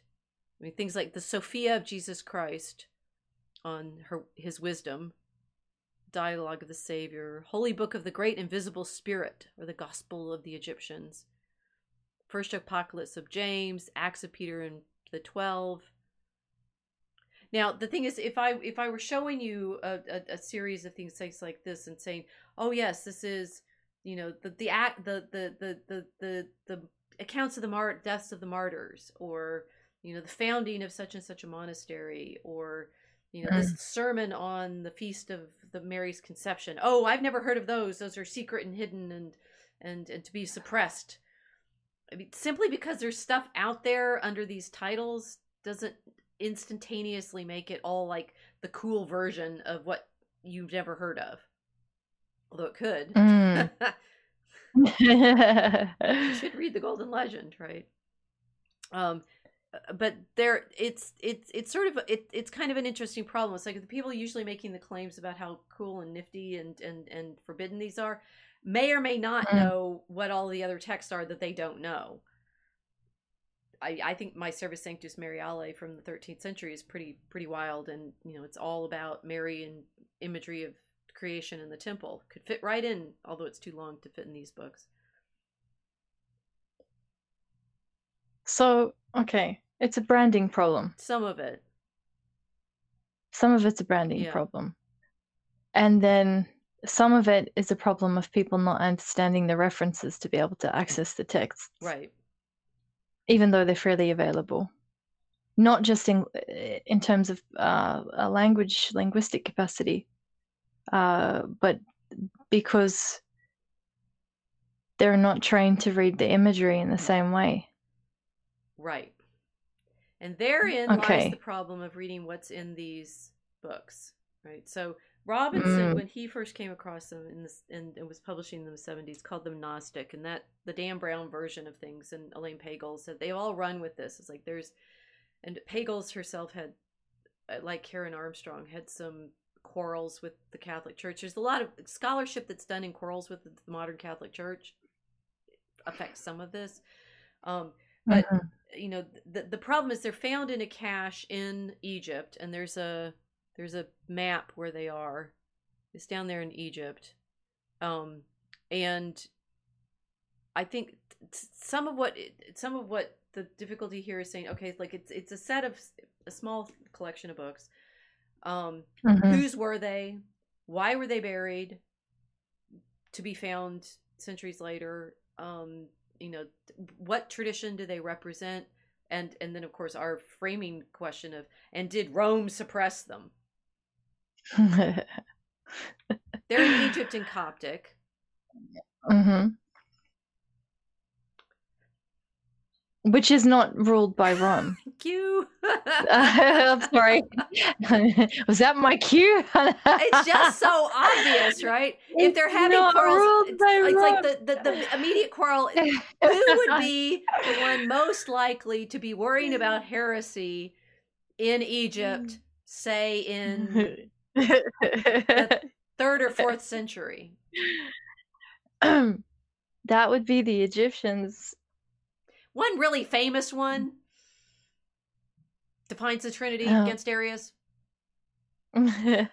i mean things like the sophia of jesus christ on her his wisdom dialogue of the savior holy book of the great invisible spirit or the gospel of the egyptians first apocalypse of james acts of peter and the 12 now the thing is if i if i were showing you a, a, a series of things like this and saying oh yes this is you know the the act the the the the the, the accounts of the mar- deaths of the martyrs or you know the founding of such and such a monastery or you know this mm. sermon on the feast of the mary's conception. Oh i've never heard of those. Those are secret and hidden and and and to be suppressed. I mean simply because there's stuff out there under these titles doesn't instantaneously make it all like the cool version of what you've never heard of. Although it could. Mm. you should read the golden legend right? Um uh, but there it's it's it's sort of it, it's kind of an interesting problem. It's like the people usually making the claims about how cool and nifty and and and forbidden these are may or may not Mm. know what all the other texts are that they don't know I, I think my Servasanctus Mariale from the 13th century is pretty pretty wild, and you know it's all about Mary and imagery of creation in the temple. Could fit right in, although it's too long to fit in these books. so, okay, it's a branding problem. Some of it, Some of it's a branding Yeah. problem. And then some of it is a problem of people not understanding the references to be able to mm. access the texts, right? Even though they're freely available. Not just in in terms of uh, a language linguistic capacity, uh, but because they're not trained to read the imagery in the same way. Right. And therein lies the problem of reading what's in these books, right? So Robinson, Mm. when he first came across them in this and, and was publishing them in the seventies, called them Gnostic, and that the Dan Brown version of things, and Elaine Pagels said they all run with this. It's like there's, and Pagels herself had, uh, like Karen Armstrong, had some quarrels with the Catholic Church. There's a lot of scholarship that's done in quarrels with the modern Catholic Church affects some of this. Um, but Mhm. you know the the problem is they're found in a cache in Egypt, and there's a there's a map where they are. It's down there in Egypt, um, and I think some of what some of what the difficulty here is saying. Okay, like it's it's a set of a small collection of books. Um, Mhm. whose were they? Why were they buried? To be found centuries later. Um, you know, what tradition do they represent? And and then of course our framing question of and did Rome suppress them? They're in Egypt and Coptic. hmm Which is not ruled by Rome. Thank you. I'm sorry. Was that my cue? it's just so obvious, right? If they're having quarrels, it's, it's like the, the, the immediate quarrel. Who would be the one most likely to be worrying about heresy in Egypt, say in third or fourth century? that would be the Egyptians. One really famous one defines the Trinity Oh. against Arius.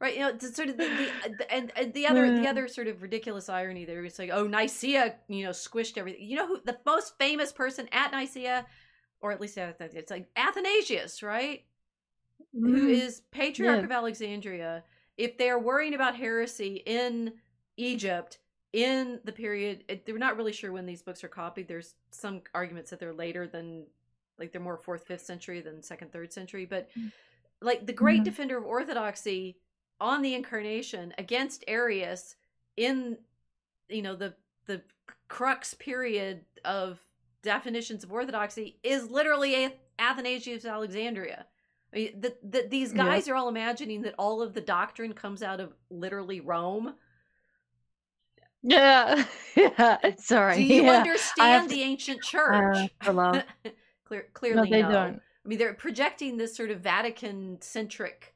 Right, you know, sort of the, the, uh, the and, and the other the uh. other sort of ridiculous irony there is like, oh, Nicaea, you know, squished everything. You know who the most famous person at Nicaea, or at least at- it's like Athanasius, right? Who Mm. is Patriarch Yeah. of Alexandria. If they're worrying about heresy in Egypt in the period, it, they're not really sure when these books are copied. There's some arguments that they're later than, like they're more fourth, fifth century than second, third century. But like the great Mhm. defender of orthodoxy on the incarnation against Arius in, you know, the the crux period of definitions of orthodoxy is literally A- Athanasius of Alexandria. I mean, the, the, these Yeah. guys are all imagining that all of the doctrine comes out of literally Rome. Yeah. yeah. Sorry. Do you yeah. understand to- the ancient Uh, church? hello. Clear, No, clearly, they no. don't. I mean, they're projecting this sort of Vatican centric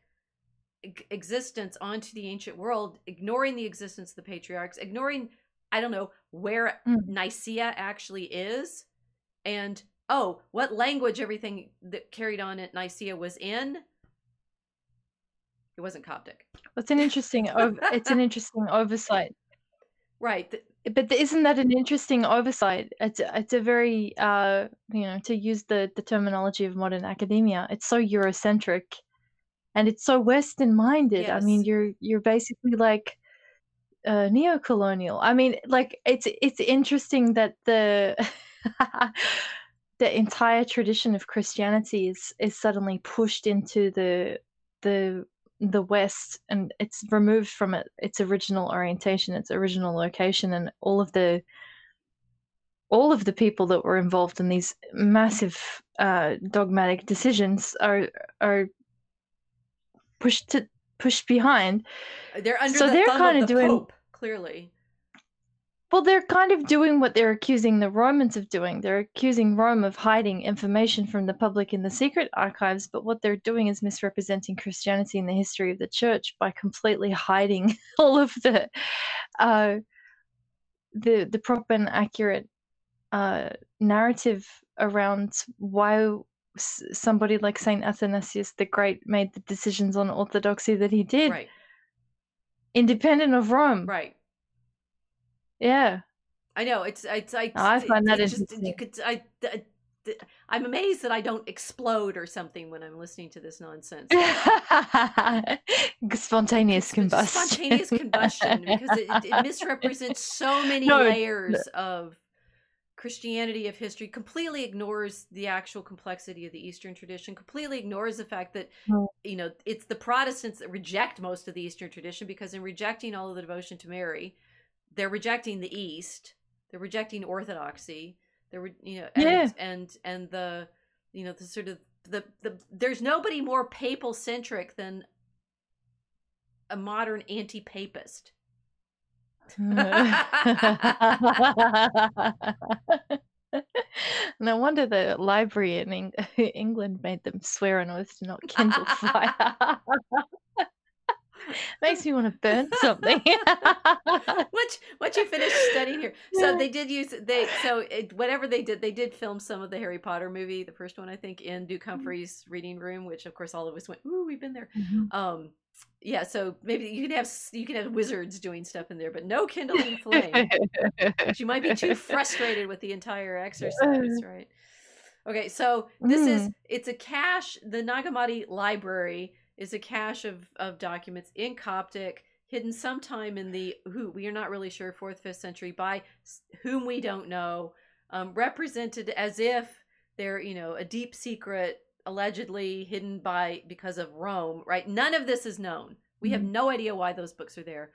existence onto the ancient world, ignoring the existence of the patriarchs, ignoring, I don't know, where Mm. Nicaea actually is, and oh, what language everything that carried on at Nicaea was in. It wasn't Coptic. It's an interesting. it's an interesting oversight. Right. But isn't that an interesting oversight? It's it's a very uh you know to use the the terminology of modern academia. It's so Eurocentric, and it's so Western minded. I mean, you're you're basically like uh, neo-colonial. I mean, like it's it's interesting that the the entire tradition of Christianity is is suddenly pushed into the the the West, and it's removed from it its original orientation, its original location, and all of the all of the people that were involved in these massive uh, dogmatic decisions are are pushed to pushed behind. They're under So the they're kinda of the doing- Pope, clearly. Well, they're kind of doing what they're accusing the Romans of doing. They're accusing Rome of hiding information from the public in the secret archives, but what they're doing is misrepresenting Christianity and the history of the church by completely hiding all of the uh, the the proper and accurate uh, narrative around why somebody like Saint Athanasius the Great made the decisions on orthodoxy that he did, Right. independent of Rome. Right. Yeah. I know it's it's I I it- find that just you could I, I I'm amazed that I don't explode or something when I'm listening to this nonsense. Spontaneous combustion. Spontaneous combustion because it, it misrepresents so many No, layers of Christianity of history, completely ignores the actual complexity of the Eastern tradition, completely ignores the fact that Mm. you know it's the Protestants that reject most of the Eastern tradition because in rejecting all of the devotion to Mary, they're rejecting the East, they're rejecting Orthodoxy, they were you know and Yeah. and and the you know the sort of the the there's nobody more papal centric than a modern anti-papist. Hmm. no wonder the library in Eng- England made them swear on oath to not kindle fire. Makes me want to burn something. once once you finish studying here, so they did use they so it, whatever they did, they did film some of the Harry Potter movie, the first one I think, in Duke Humphrey's reading room, which of course all of us went, "Ooh, we've been there." Mhm. Um, yeah, so maybe you can have you can have wizards doing stuff in there, but no kindling flame. you might be too frustrated with the entire exercise, right? Okay, so this is Mm. it's a cache. The Nag Hammadi Library is a cache of of documents in Coptic, hidden sometime in the who we are not really sure fourth fifth century by whom we don't know, um, represented as if they're you know a deep secret allegedly hidden by because of Rome, right? None of this is known. We have Mhm. no idea why those books are there.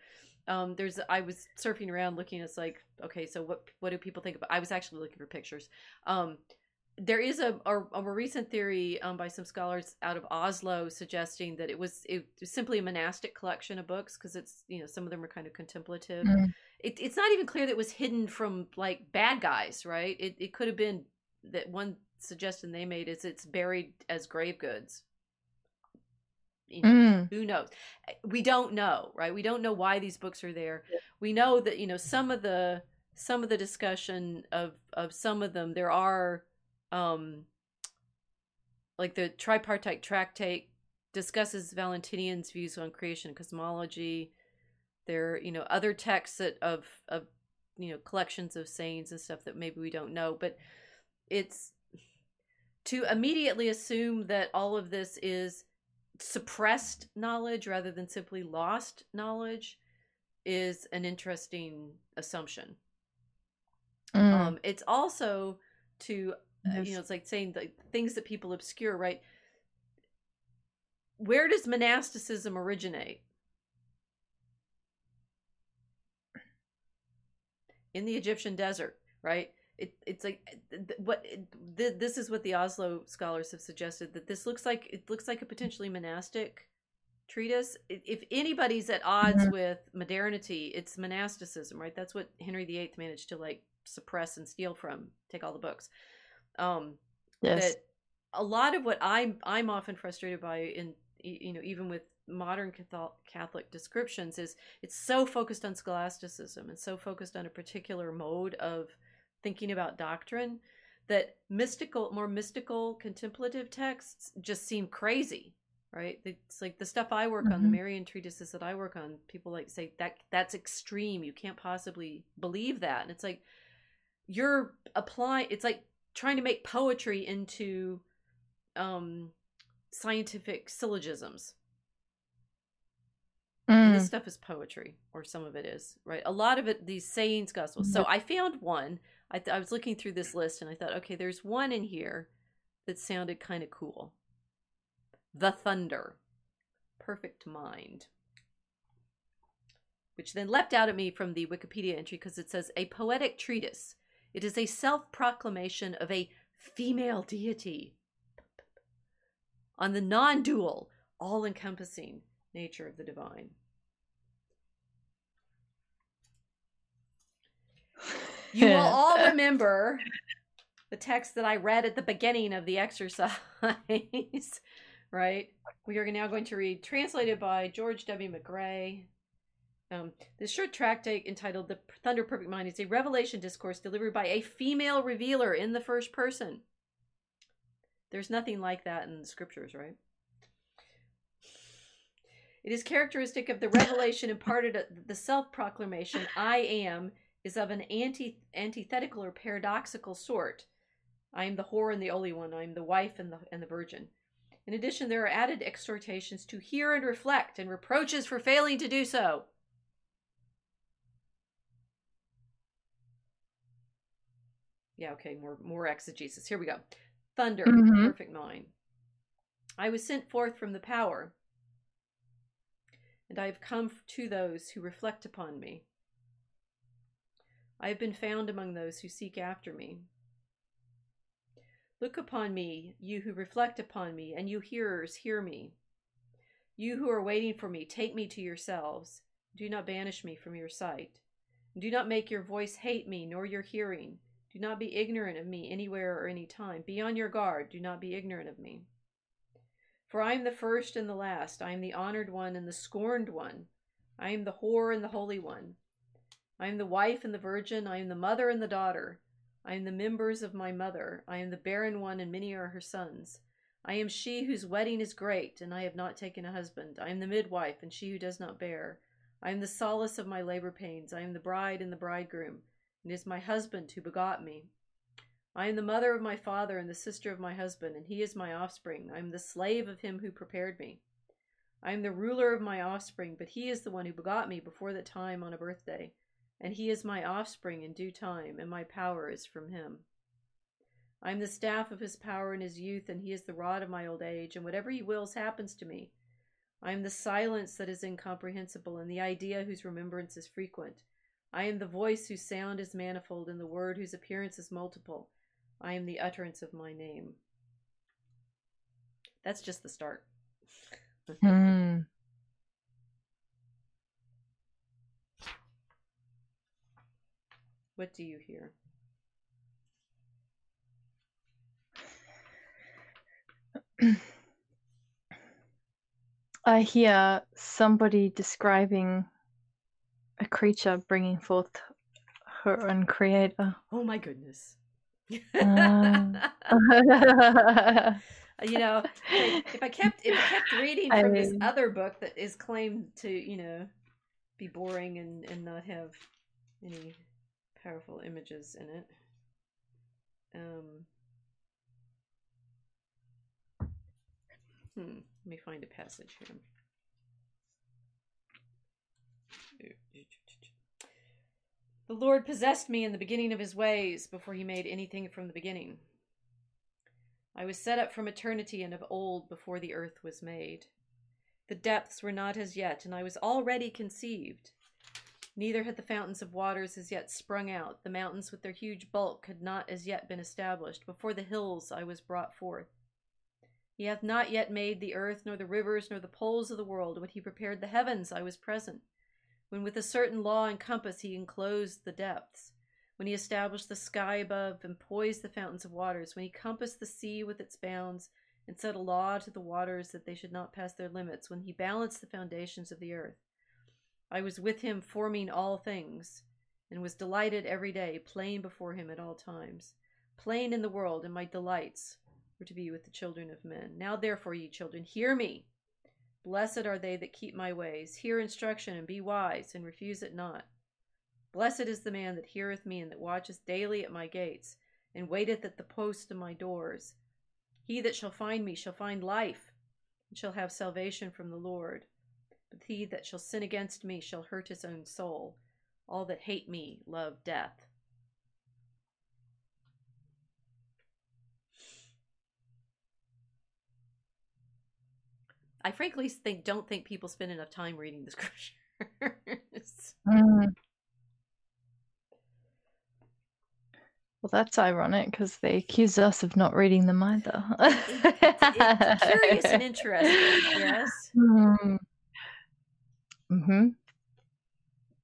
Um, there's I was surfing around looking. It's like okay, so what what do people think about? I was actually looking for pictures. Um, there is a, a, a more recent theory um, by some scholars out of Oslo suggesting that it was it was simply a monastic collection of books because it's you know some of them are kind of contemplative. Mm. It, it's not even clear that it was hidden from like bad guys, right? It it could have been that one suggestion they made is it's buried as grave goods. You know, Mm. who knows we don't know right we don't know why these books are there Yeah. we know that you know some of the some of the discussion of of some of them there are um like the tripartite tractate discusses valentinian's views on creation and cosmology there are, you know other texts that of of you know collections of sayings and stuff that maybe we don't know but it's to immediately assume that all of this is suppressed knowledge rather than simply lost knowledge is an interesting assumption. Mm. Um, it's also to Yes. you know it's like saying the things that people obscure, right? Where does monasticism originate? In the Egyptian desert, right? It, it's like th- what th- this is what the Oslo scholars have suggested that this looks like it looks like a potentially monastic treatise. If anybody's at odds Mhm. with modernity, it's monasticism, right? That's what Henry VIII managed to like suppress and steal from. Take all the books. Um, yes. that a lot of what I'm I'm often frustrated by in you know even with modern Catholic, Catholic descriptions is it's so focused on scholasticism and so focused on a particular mode of thinking about doctrine that mystical more mystical contemplative texts just seem crazy right it's like the stuff i work on the Mhm. marian treatises that i work on people like say that that's extreme you can't possibly believe that and it's like you're applying it's like trying to make poetry into um scientific syllogisms. And Mm. this stuff is poetry or some of it is right? A lot of it these sayings gospels. So i found one. I, th- I was looking through this list and i thought okay there's one in here that sounded kind of cool. The thunder. Perfect mind. Which then leapt out at me from the wikipedia entry because it says a poetic treatise it is a self-proclamation of a female deity on the non-dual all-encompassing nature of the divine You will all remember the text that I read at the beginning of the exercise, right? We are now going to read, translated by George W. MacRae. Um, this short tractate entitled The Thunder Perfect Mind is a revelation discourse delivered by a female revealer in the first person. There's nothing like that in the scriptures, right? It is characteristic of the revelation imparted at the self proclamation, I am, is of an anti antithetical or paradoxical sort. I am the whore and the holy one. I am the wife and the and the virgin. In addition, there are added exhortations to hear and reflect, and reproaches for failing to do so. Yeah, okay, more more exegesis. Here we go. Thunder, Mhm. perfect mind. I was sent forth from the power, and I have come to those who reflect upon me. I have been found among those who seek after me. Look upon me, you who reflect upon me, and you hearers, hear me. You who are waiting for me, take me to yourselves. Do not banish me from your sight. Do not make your voice hate me, nor your hearing. Do not be ignorant of me anywhere or any time. Be on your guard. Do not be ignorant of me. For I am the first and the last. I am the honored one and the scorned one. I am the whore and the holy one. I am the wife and the virgin. I am the mother and the daughter. I am the members of my mother. I am the barren one, and many are her sons. I am she whose wedding is great, and I have not taken a husband. I am the midwife, and she who does not bear. I am the solace of my labor pains. I am the bride and the bridegroom. It is my husband who begot me. I am the mother of my father and the sister of my husband, and he is my offspring. I am the slave of him who prepared me. I am the ruler of my offspring, but he is the one who begot me before the time on a birthday. And he is my offspring in due time, and my power is from him. I am the staff of his power in his youth, and he is the rod of my old age, and whatever he wills happens to me. I am the silence that is incomprehensible, and the idea whose remembrance is frequent. I am the voice whose sound is manifold, and the word whose appearance is multiple. I am the utterance of my name. That's just the start. Mm. What do you hear? I hear somebody describing a creature bringing forth her own creator. Oh my goodness. Um. you know, if I kept if I kept reading I from this other book that is claimed to, you know, be boring and, and not have any powerful images in it. Um Hmm, let me find a passage here. The Lord possessed me in the beginning of his ways before he made anything from the beginning. I was set up from eternity and of old before the earth was made. The depths were not as yet, and I was already conceived. Neither had the fountains of waters as yet sprung out. The mountains with their huge bulk had not as yet been established. Before the hills I was brought forth. He hath not yet made the earth, nor the rivers, nor the poles of the world. When he prepared the heavens, I was present. When with a certain law and compass he enclosed the depths. When he established the sky above and poised the fountains of waters. When he compassed the sea with its bounds and set a law to the waters that they should not pass their limits. When he balanced the foundations of the earth. I was with him forming all things, and was delighted every day, playing before him at all times. playing in the world, and my delights were to be with the children of men. Now therefore, ye children, hear me. Blessed are they that keep my ways. Hear instruction, and be wise, and refuse it not. Blessed is the man that heareth me, and that watcheth daily at my gates, and waiteth at the post of my doors. He that shall find me shall find life, and shall have salvation from the Lord. But he that shall sin against me shall hurt his own soul. All that hate me love death. I frankly think don't think people spend enough time reading the scriptures. Mm. Well, that's ironic because they accuse us of not reading them either. it's curious and interesting, yes. Hmm. Mm-hmm.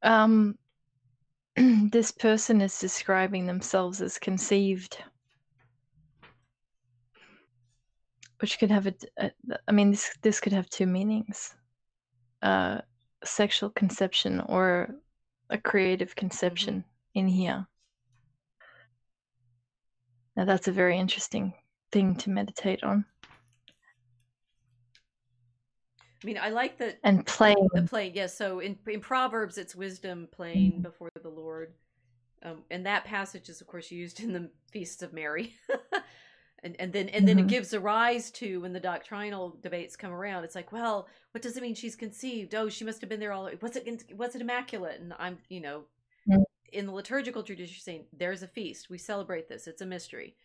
Um, this person is describing themselves as conceived, which could have a. a- I mean, this this could have two meanings: uh, sexual conception or a creative conception in here. Now, that's a very interesting thing to meditate on I mean, I like that and playing. the plane. Yes, so in in Proverbs, it's wisdom playing Mhm. before the Lord, um, and that passage is, of course, used in the feasts of Mary. And, and then and then it Mhm. gives a rise to when the doctrinal debates come around. It's like, well, what does it mean she's conceived? Oh, she must have been there all. Was it was it immaculate? And I'm you know, Mm. in the liturgical tradition, saying there's a feast. We celebrate this. It's a mystery.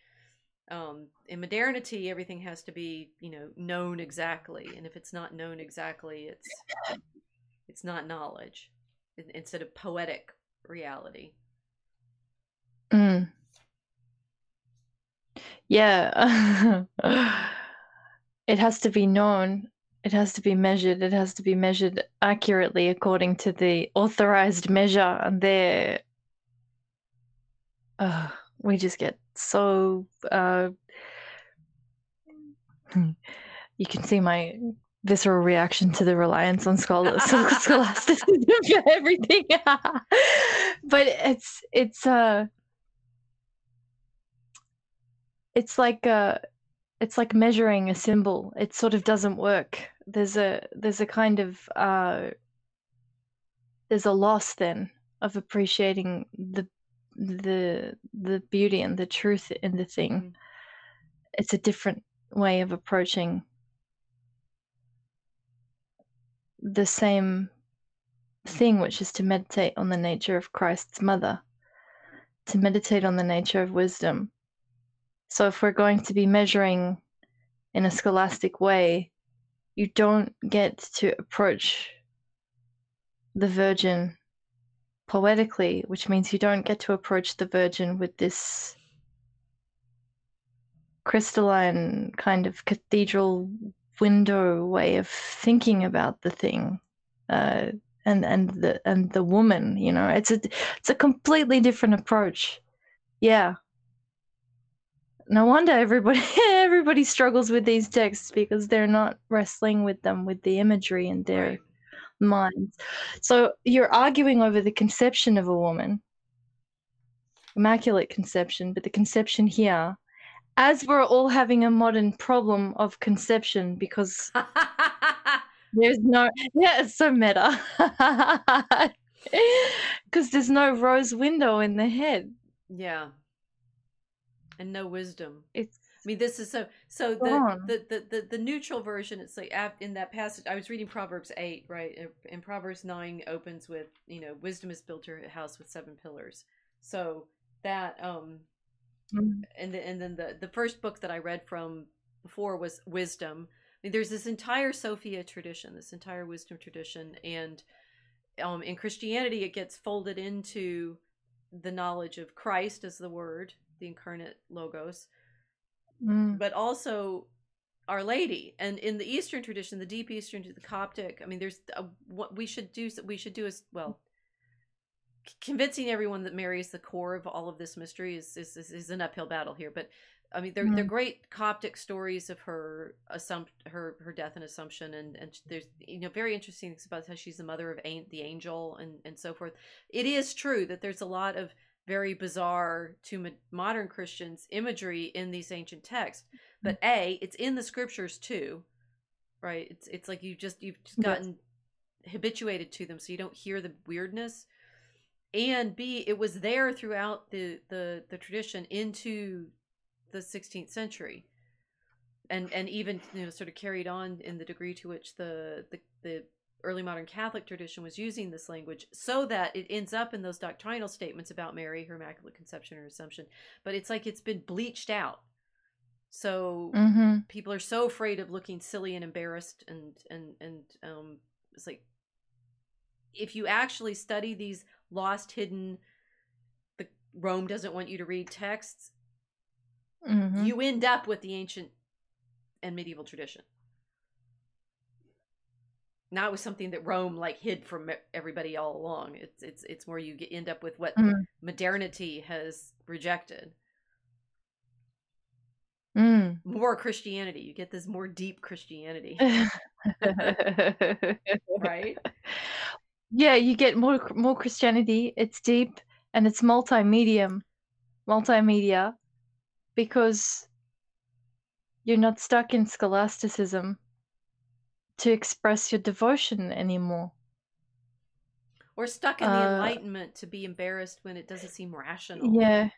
Um, in modernity, everything has to be you know known exactly, and if it's not known exactly, it's it's not knowledge in- instead of poetic reality. Mm. Yeah. it has to be known. It has to be measured. It has to be measured accurately according to the authorized measure. And there, uh, we just get so uh, you can see my visceral reaction to the reliance on schol- scholasticism for everything. but it's it's uh it's like uh it's like measuring a symbol. It sort of doesn't work. There's a there's a kind of uh there's a loss then of appreciating the the the beauty and the truth in the thing. Mm. It's a different way of approaching the same thing, which is to meditate on the nature of Christ's mother, to meditate on the nature of wisdom. So, if we're going to be measuring in a scholastic way, you don't get to approach the Virgin poetically, which means you don't get to approach the Virgin with this crystalline kind of cathedral window way of thinking about the thing uh, and and the and the woman you know? It's a it's a completely different approach. Yeah no wonder everybody everybody struggles with these texts because they're not wrestling with them with the imagery in their right. minds. So you're arguing over the conception of a woman. Immaculate conception but the conception here as we're all having a modern problem of conception because there's no yeah it's so meta. Because there's no rose window in the head. Yeah and no wisdom it's I mean, this is so. So the, the, the the the neutral version. It's like in that passage. I was reading Proverbs eight, right? And Proverbs nine opens with, you know, wisdom has built her house with seven pillars. So that um Mm-hmm. And the, and then the the first book that I read from before was Wisdom. I mean, there's this entire Sophia tradition, this entire wisdom tradition, and um, in Christianity, it gets folded into the knowledge of Christ as the Word, the incarnate Logos, mm. but also Our Lady. And in the Eastern tradition, the deep Eastern, the Coptic, I mean, there's a, what we should do. We should do is well convincing everyone that Mary is the core of all of this mystery is is, is, is an uphill battle here. But I mean, they're mm-hmm. they're great Coptic stories of her assump her her death and assumption, and and there's you know very interesting things about how she's the mother of the angel and and so forth. It is true that there's a lot of very bizarre to modern Christians imagery in these ancient texts, mm-hmm. but a it's in the scriptures too, right? It's it's like you just you've just gotten yes. habituated to them, so you don't hear the weirdness and b it was there throughout the the the tradition into the 16th century and and even you know sort of carried on in the degree to which the the, the early modern catholic tradition was using this language so that it ends up in those doctrinal statements about mary her immaculate conception or assumption but it's like it's been bleached out so mm-hmm. people are so afraid of looking silly and embarrassed and and and um it's like if you actually study these lost, hidden, the Rome doesn't want you to read texts, mm-hmm. you end up with the ancient and medieval tradition. Not with something that Rome like hid from everybody all along. It's it's it's where you get, end up with what mm. modernity has rejected. Mm. More Christianity. You get this more deep Christianity. right? Yeah, you get more more Christianity. It's deep and it's multimedia, multimedia, because you're not stuck in scholasticism to express your devotion anymore. Or stuck in the uh, Enlightenment to be embarrassed when it doesn't seem rational. Yeah.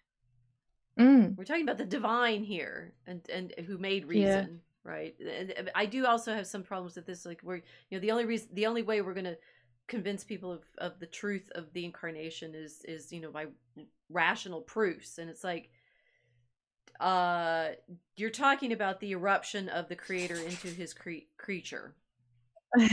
Mm. We're talking about the divine here, and and who made reason, yeah. right? And I do also have some problems with this. Like we're, you know, the only reason, the only way we're gonna convince people of, of the truth of the incarnation is is you know by rational proofs and it's like uh you're talking about the eruption of the creator into his cre- creature I'm,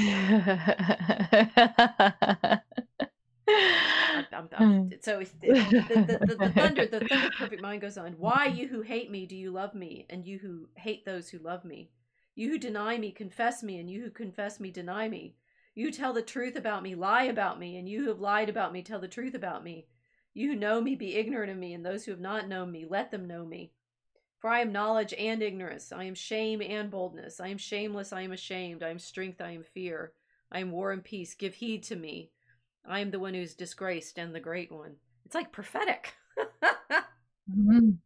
I'm, I'm, hmm. so the, the, the, the, thunder the thunder perfect mind goes on. Why you who hate me do you love me? And you who hate those who love me? You who deny me confess me and you who confess me deny me. You tell the truth about me, lie about me, and you who have lied about me tell the truth about me. You who know me be ignorant of me, and those who have not known me, let them know me. For I am knowledge and ignorance. I am shame and boldness. I am shameless. I am ashamed. I am strength. I am fear. I am war and peace. Give heed to me. I am the one who's disgraced and the great one. It's like prophetic. mm-hmm.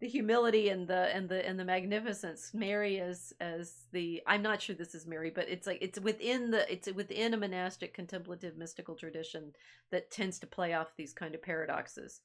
The humility and the and the and the magnificence. Mary as as the I'm not sure this is Mary, but it's like it's within the it's within a monastic contemplative mystical tradition that tends to play off these kind of paradoxes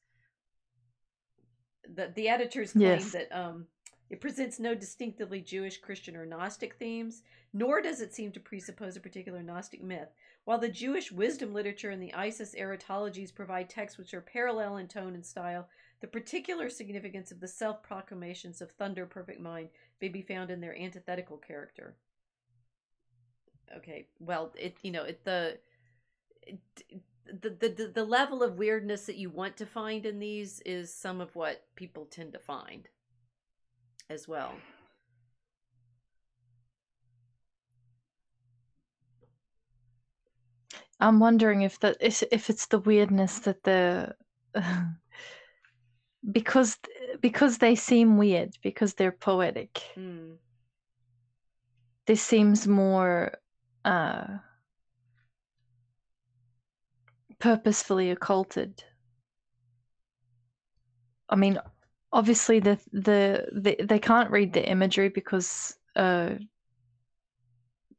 the the editors claim yes. that um, it presents no distinctively Jewish, Christian, or Gnostic themes, nor does it seem to presuppose a particular Gnostic myth. While the Jewish wisdom literature and the Isis aretalogies provide texts which are parallel in tone and style, the particular significance of the self proclamations of Thunder Perfect Mind may be found in their antithetical character. Okay, well, it you know it the it, the, the the level of weirdness that you want to find in these is some of what people tend to find as well. I'm wondering if that is if it's the weirdness that the because because they seem weird because they're poetic. Mm. This seems more uh purposefully occulted. I mean, obviously the the, the they can't read the imagery because uh,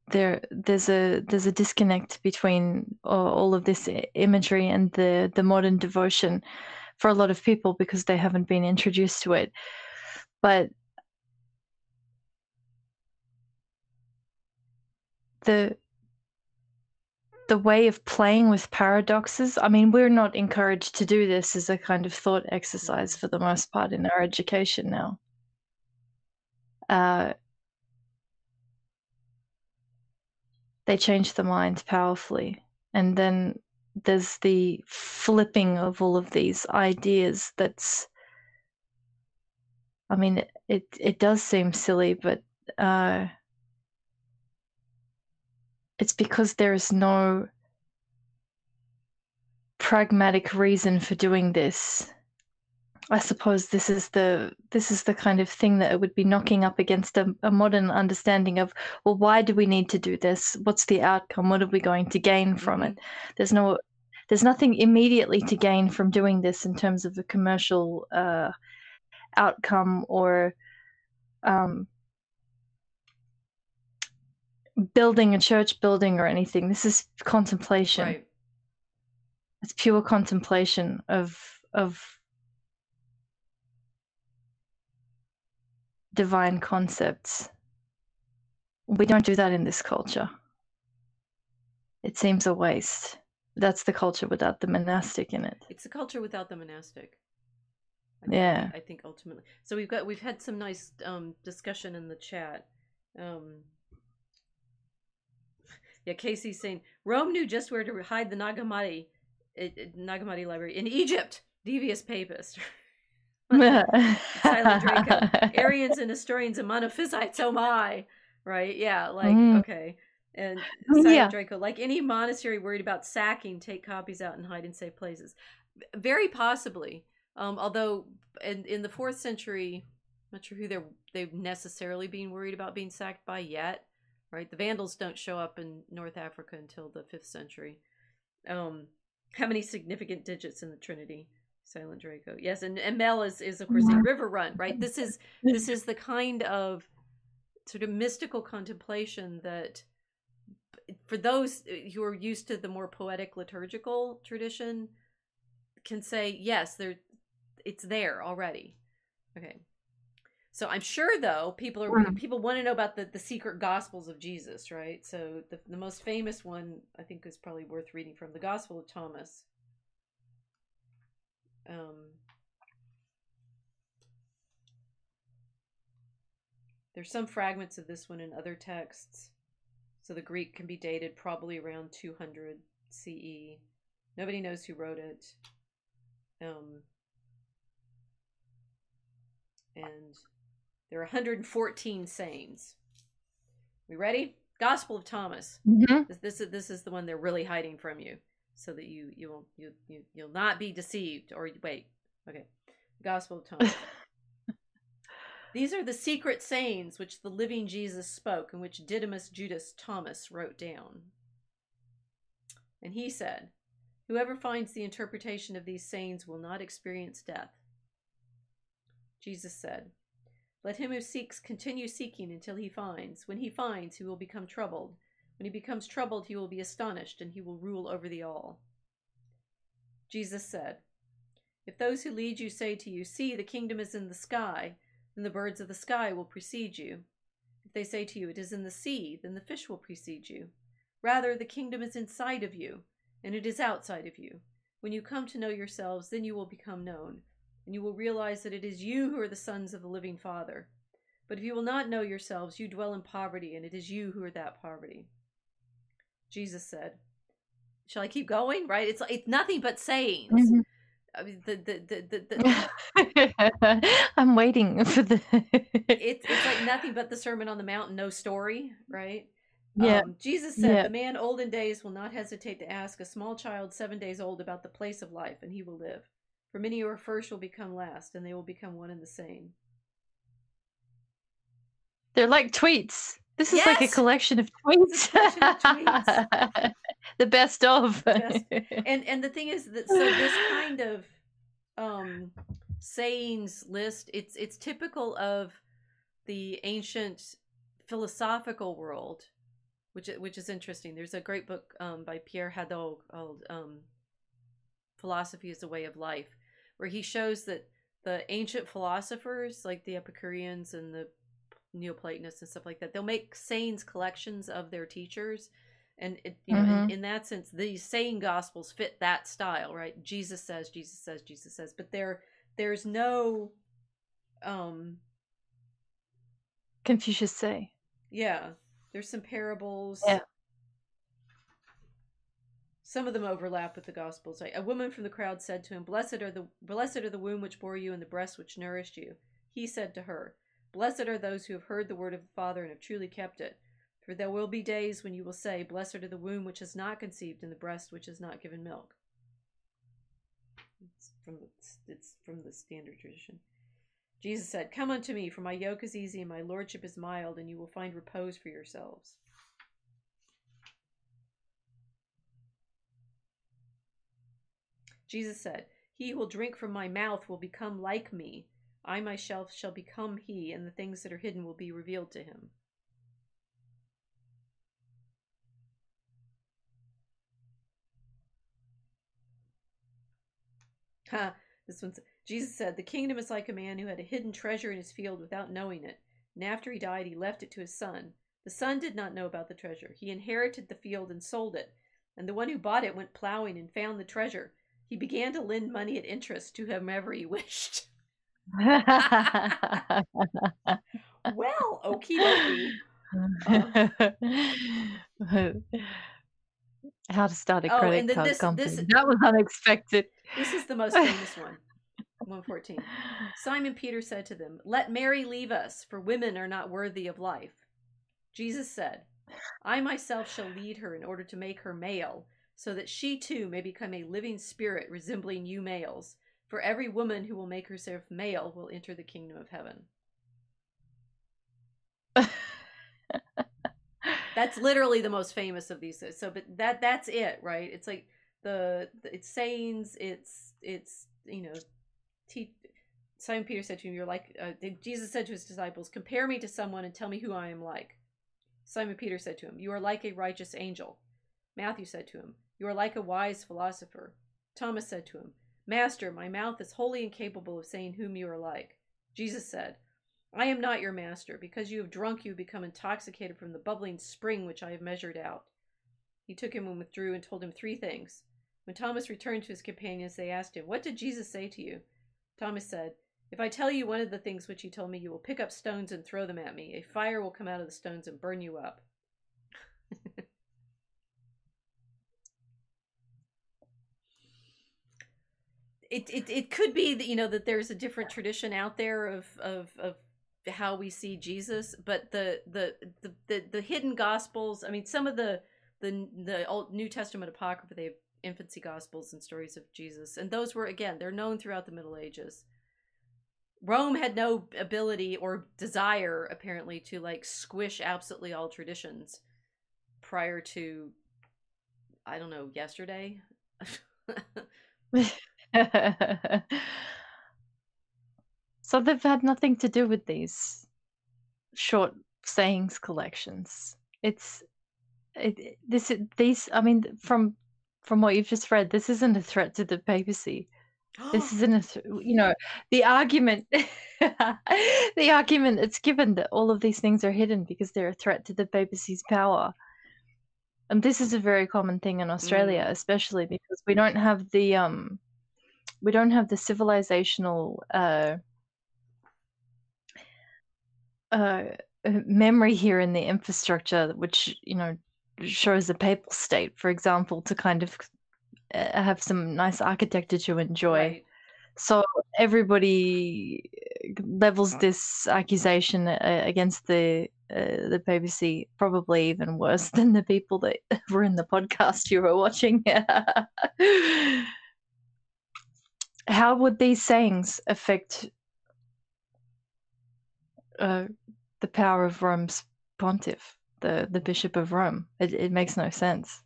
there there's a there's a disconnect between all of this imagery and the the modern devotion for a lot of people because they haven't been introduced to it. But the the way of playing with paradoxes. I mean, we're not encouraged to do this as a kind of thought exercise for the most part in our education now. Uh, they change the mind powerfully. And then there's the flipping of all of these ideas that's I mean it it does seem silly, but uh, it's because there is no pragmatic reason for doing this. I suppose this is the this is the kind of thing that it would be knocking up against a, a, modern understanding of well why do we need to do this what's the outcome what are we going to gain from it mm-hmm. there's no there's nothing immediately to gain from doing this in terms of a commercial uh, outcome or um, building a church building or anything. This is contemplation. Right. It's pure contemplation of of divine concepts. We don't do that in this culture. It seems a waste. That's the culture without the monastic in it. It's a culture without the monastic. I yeah, think, I think ultimately. So we've got we've had some nice um, discussion in the chat. Um, yeah, Casey's saying Rome knew just where to hide the Nag Hammadi, uh, Nag Hammadi library in Egypt. Devious papist. Silent Draco. Arians and historians and monophysites, oh my. Right? Yeah, like, mm. okay. And Silent yeah. Draco, like any monastery worried about sacking, take copies out and hide in safe places. Very possibly. Um, although in, in the fourth century, I'm not sure who they're they've necessarily been worried about being sacked by yet right? The Vandals don't show up in North Africa until the fifth century. Um, how many significant digits in the Trinity? Silent Draco. Yes, and, and Mel is, is of course a river run, right? This is this is the kind of sort of mystical contemplation that for those who are used to the more poetic liturgical tradition can say, yes, there it's there already. Okay. So I'm sure though people are mm. people want to know about the the secret gospels of Jesus, right? So the the most famous one I think is probably worth reading from the Gospel of Thomas. Um, there's some fragments of this one in other texts. So the Greek can be dated probably around 200 CE. Nobody knows who wrote it. Um, and there are 114 sayings. We ready? Gospel of Thomas. Mm-hmm. This, this is this is the one they're really hiding from you, so that you you will you, you you'll not be deceived. Or wait, okay, Gospel of Thomas. These are the secret sayings which the living Jesus spoke and which Didymus Judas Thomas wrote down. And he said, Whoever finds the interpretation of these sayings will not experience death. Jesus said, Let him who seeks continue seeking until he finds. When he finds, he will become troubled. When he becomes troubled, he will be astonished, and he will rule over the all. Jesus said, If those who lead you say to you, See, the kingdom is in the sky, then the birds of the sky will precede you. If they say to you, It is in the sea, then the fish will precede you. Rather, the kingdom is inside of you, and it is outside of you. When you come to know yourselves, then you will become known, and you will realize that it is you who are the sons of the living Father. But if you will not know yourselves, you dwell in poverty, and it is you who are that poverty. Jesus said, Shall I keep going? Right? It's it's nothing but sayings. Mhm. I mean, the, the, the, the, the, I'm waiting for the. it's it's like nothing but the Sermon on the Mount, no story, right? yeah. Um, Jesus said, Yeah. "The man old in days will not hesitate to ask a small child seven days old about the place of life, and he will live. For many who are first will become last, and they will become one and the same." They're like tweets. This is like a collection of tweets. collection of tweets. the best of. Best. And and the thing is that so this kind of um sayings list, it's it's typical of the ancient philosophical world, which which is interesting. There's a great book um, by Pierre Hadot called um, "Philosophy is a Way of Life," where he shows that the ancient philosophers, like the Epicureans and the Neoplatonists and stuff like that, they'll make sayings collections of their teachers, and it, you know, in, Mhm. in that sense, these saying gospels fit that style, right? Jesus says, Jesus says, Jesus says, but there there's no um Confucius say. Yeah, there's some parables. Yeah. Some of them overlap with the Gospels. A woman from the crowd said to him, "Blessed are the blessed are the womb which bore you and the breast which nourished you." He said to her, "Blessed are those who have heard the word of the Father and have truly kept it. For there will be days when you will say, Blessed are the womb which has not conceived and the breast which has not given milk." It's from the, it's from the standard tradition. Jesus said, Come unto me, for my yoke is easy and my lordship is mild, and you will find repose for yourselves. Jesus said, He who will drink from my mouth will become like me. I myself shall become he, and the things that are hidden will be revealed to him. Ha! This one's Jesus said, The kingdom is like a man who had a hidden treasure in his field without knowing it. And after he died, he left it to his son. The son did not know about the treasure. He inherited the field and sold it. And the one who bought it went plowing and found the treasure. He began to lend money at interest to whomever he wished. Well, okie dokie. How to start a Oh, credit and card this- company. this- That was unexpected. This is the most famous one. 114. Simon Peter said to them, Let Mary leave us, for women are not worthy of life. Jesus said, I myself shall lead her in order to make her male, so that she too may become a living spirit resembling you males. For every woman who will make herself male will enter the kingdom of heaven. That's literally the most famous of these. So, but that that's it, right? It's like the, it's sayings, it's it's you know, te- Simon Peter said to him, "You're like." Uh, Jesus said to his disciples, "Compare me to someone and tell me who I am like." Simon Peter said to him, "You are like a righteous angel." Matthew said to him, "You are like a wise philosopher." Thomas said to him, "Master, my mouth is wholly incapable of saying whom you are like." Jesus said, I am not your master. Because you have drunk, you have become intoxicated from the bubbling spring which I have measured out. He took him and withdrew and told him three things. When Thomas returned to his companions, they asked him, What did Jesus say to you? Thomas said, If I tell you one of the things which he told me, you will pick up stones and throw them at me. A fire will come out of the stones and burn you up. it, it it could be that you know that there's a different tradition out there of of of how we see Jesus, but the the the the, the hidden gospels. I mean, some of the the the Old New Testament apocrypha they have infancy gospels and stories of Jesus, and those were again they're known throughout the Middle Ages. Rome had no ability or desire, apparently, to like squish absolutely all traditions prior to, I don't know, yesterday. so they've had nothing to do with these short sayings collections. It's it, this these. I mean, from from what you've just read, this isn't a threat to the papacy this isn't a th- you know the argument the argument that's given that all of these things are hidden because they're a threat to the papacy's power and this is a very common thing in australia mm. especially because we don't have the um we don't have the civilizational uh uh memory here in the infrastructure which you know shows a papal state for example to kind of uh, have some nice architecture to enjoy. Right. So everybody uh, levels this accusation uh, against the uh, the papacy, probably even worse than the people that were in the podcast you were watching. How would these sayings affect uh, the power of Rome's pontiff, the the Bishop of Rome? It, it makes no sense.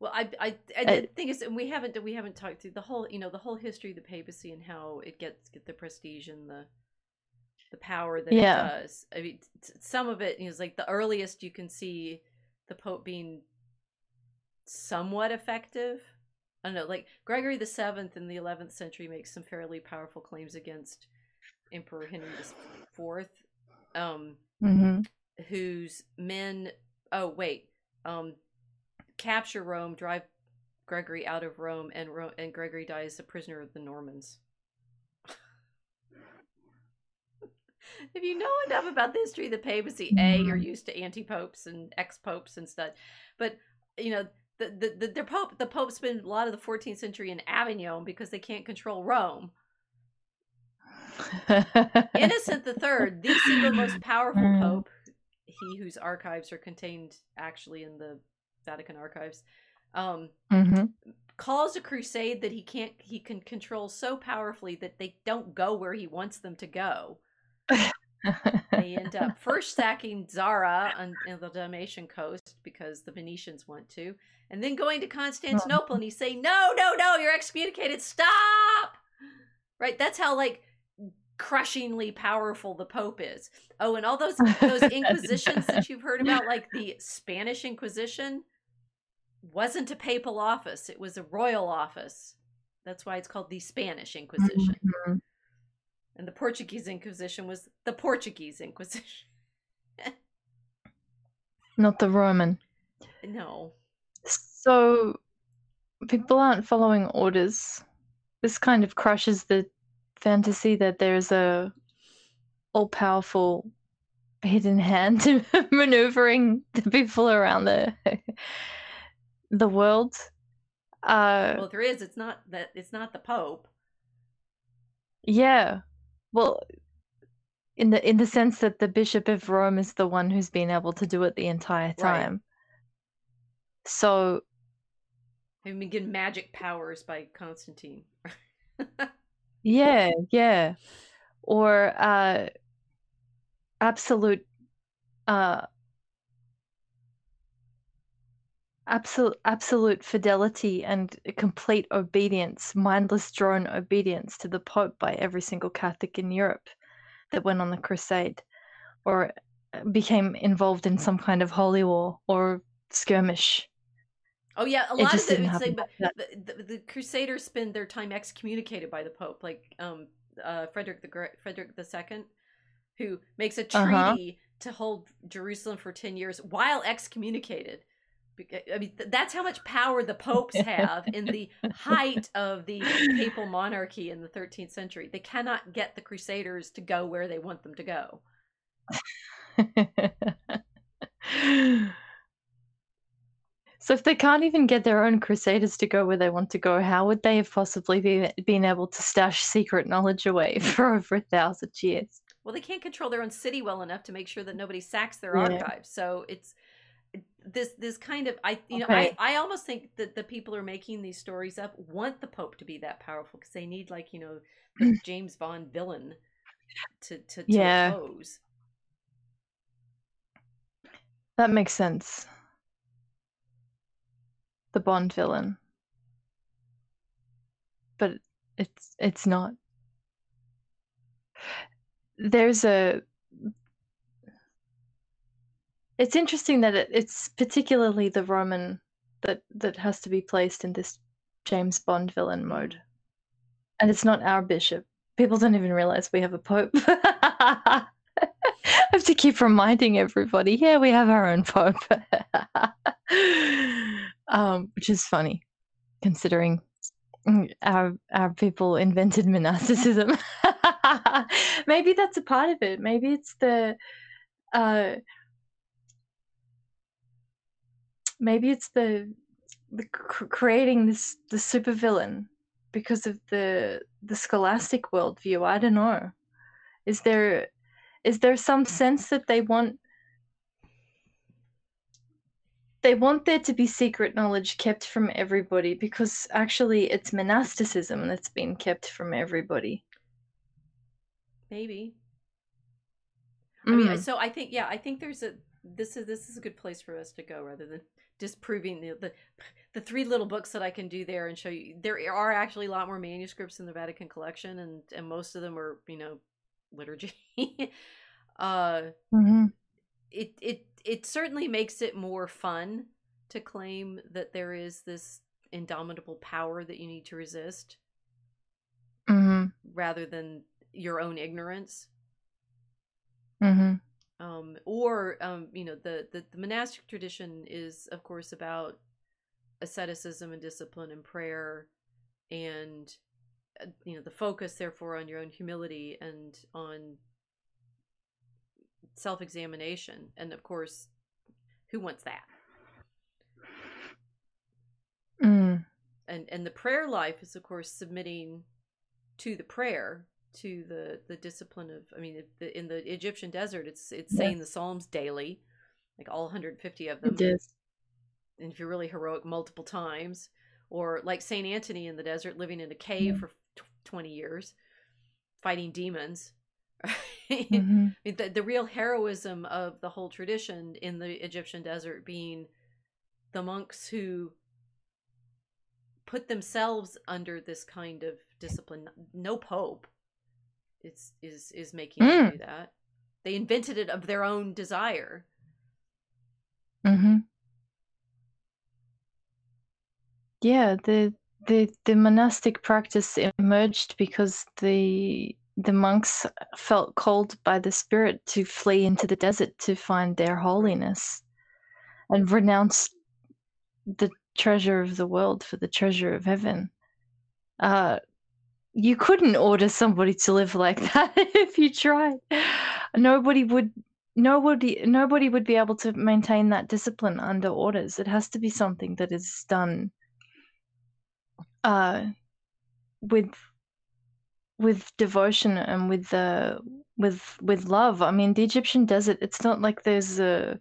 Well, I, I, I uh, the thing is, and we haven't, we haven't talked through the whole, you know, the whole history of the papacy and how it gets get the prestige and the, the power that yeah. it does. I mean, some of it is like the earliest you can see the Pope being somewhat effective. I don't know, like Gregory the Seventh in the eleventh century makes some fairly powerful claims against Emperor Henry the Fourth, um, mm-hmm. whose men. Oh wait, um, capture Rome, drive Gregory out of Rome, and Ro- and Gregory dies a prisoner of the Normans. if you know enough about the history of the papacy, a you're mm-hmm. used to anti popes and ex popes and stuff, but you know the, the the the pope the pope spent a lot of the 14th century in Avignon because they can't control Rome. Innocent the Third, the single most powerful mm. pope, he whose archives are contained actually in the Vatican archives, um, mm-hmm. calls a crusade that he can't he can control so powerfully that they don't go where he wants them to go. they end up first sacking Zara on, on, the Dalmatian coast because the Venetians want to, and then going to Constantinople and he's saying, "No, no, no! You're excommunicated! Stop!" Right? That's how like crushingly powerful the Pope is. Oh, and all those those inquisitions that you've heard about, like the Spanish Inquisition wasn't a papal office, it was a royal office. That's why it's called the Spanish Inquisition. Mm-hmm. And the Portuguese Inquisition was the Portuguese Inquisition. Not the Roman. No. So people aren't following orders. This kind of crushes the fantasy that there's a all powerful hidden hand maneuvering the people around the the world. Uh, well, there is. It's not that. It's not the Pope. Yeah. Well, in the in the sense that the Bishop of Rome is the one who's been able to do it the entire time. Right. So. Have been given magic powers by Constantine. yeah, yeah, or uh, absolute uh absolute absolute fidelity and complete obedience, mindless drone obedience to the Pope by every single Catholic in Europe that went on the crusade or uh, became involved in some kind of holy war or skirmish. Oh yeah, a lot of the, like, the, the, the, Crusaders spend their time excommunicated by the Pope, like um, uh, Frederick the Great, Frederick the Second, who makes a uh-huh. treaty uh-huh. to hold Jerusalem for ten years while excommunicated. Eh, I mean, that's how much power the popes have in the height of the papal monarchy in the 13th century. They cannot get the crusaders to go where they want them to go. so, if they can't even get their own crusaders to go where they want to go, how would they have possibly be, been able to stash secret knowledge away for over a thousand years? Well, they can't control their own city well enough to make sure that nobody sacks their yeah. archives. So, it's this this kind of I you know I I almost think that the people who are making these stories up want the Pope to be that powerful because they need like you know the James Bond villain to to, to Yeah. oppose. That makes sense. The Bond villain. But it's it's not. There's a It's interesting that it, it's particularly the Roman that that has to be placed in this James Bond villain mode. And it's not our bishop. People don't even realize we have a pope. I have to keep reminding everybody, yeah, we have our own pope. um, which is funny, considering our our people invented monasticism. Maybe that's a part of it. Maybe it's the uh, maybe it's the the creating this the supervillain because of the the scholastic worldview. I don't know. Is there is there some sense that they want they want there to be secret knowledge kept from everybody because actually it's monasticism that's been kept from everybody. Maybe. I mean, Mm. so I think yeah, I think there's a this is this is a good place for us to go rather than disproving the the, the three little books that I can do there and show you. There are actually a lot more manuscripts in the Vatican collection, and and most of them are you know liturgy. uh, Mhm. it it it certainly makes it more fun to claim that there is this indomitable power that you need to resist Mhm. rather than your own ignorance Mhm. Um, or um, you know the, the the monastic tradition is of course about asceticism and discipline and prayer and uh, you know the focus therefore on your own humility and on self-examination and of course who wants that Mm. and and the prayer life is of course submitting to the prayer to the the discipline of i mean the, in the egyptian desert it's it's saying the psalms daily like all 150 of them It is. and if you're really heroic multiple times or like saint anthony in the desert living in a cave Yeah. for tw 20 years fighting demons Mhm. I mean, the, the real heroism of the whole tradition in the Egyptian desert being the monks who put themselves under this kind of discipline. No pope is is is making them Mm. do that. They invented it of their own desire. Mhm. Yeah, the the the monastic practice emerged because the the monks felt called by the spirit to flee into the desert to find their holiness and renounce the treasure of the world for the treasure of heaven. Uh, you couldn't order somebody to live like that if you tried. Nobody would nobody nobody would be able to maintain that discipline under orders. It has to be something that is done uh with with devotion and with uh, with with love. I mean, the Egyptian desert. It's not like there's a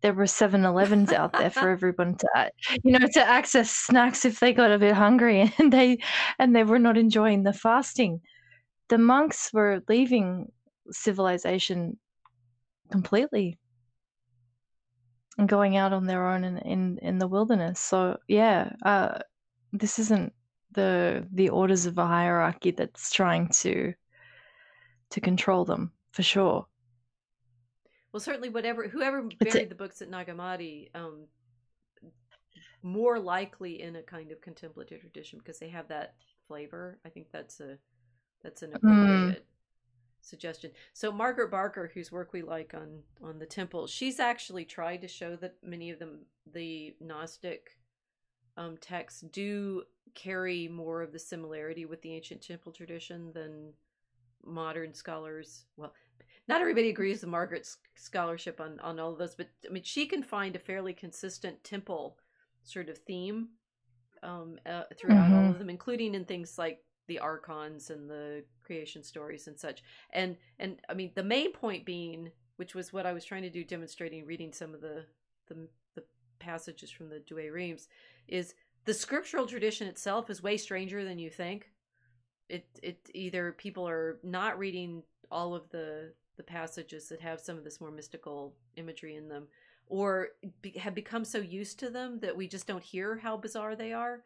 there were 7-Elevens out there for everyone to you know to access snacks if they got a bit hungry and they and they were not enjoying the fasting. The monks were leaving civilization completely and going out on their own in in, in the wilderness. So yeah, uh, this isn't the the orders of a hierarchy that's trying to to control them for sure. Well, certainly, whatever whoever buried a- the books at Nag Hammadi, um, more likely in a kind of contemplative tradition because they have that flavor. I think that's a that's an appropriate suggestion. So Margaret Barker, whose work we like on on the temple, she's actually tried to show that many of them the Gnostic um, texts do carry more of the similarity with the ancient temple tradition than modern scholars. Well, not everybody agrees with Margaret's scholarship on on all of those, but I mean she can find a fairly consistent temple sort of theme um, uh, throughout all Mhm. of them, including in things like the archons and the creation stories and such. And and I mean the main point being, which was what I was trying to do, demonstrating reading some of the the, the passages from the Douay Rheims is the scriptural tradition itself is way stranger than you think. It it either people are not reading all of the the passages that have some of this more mystical imagery in them, or be, have become so used to them that we just don't hear how bizarre they are.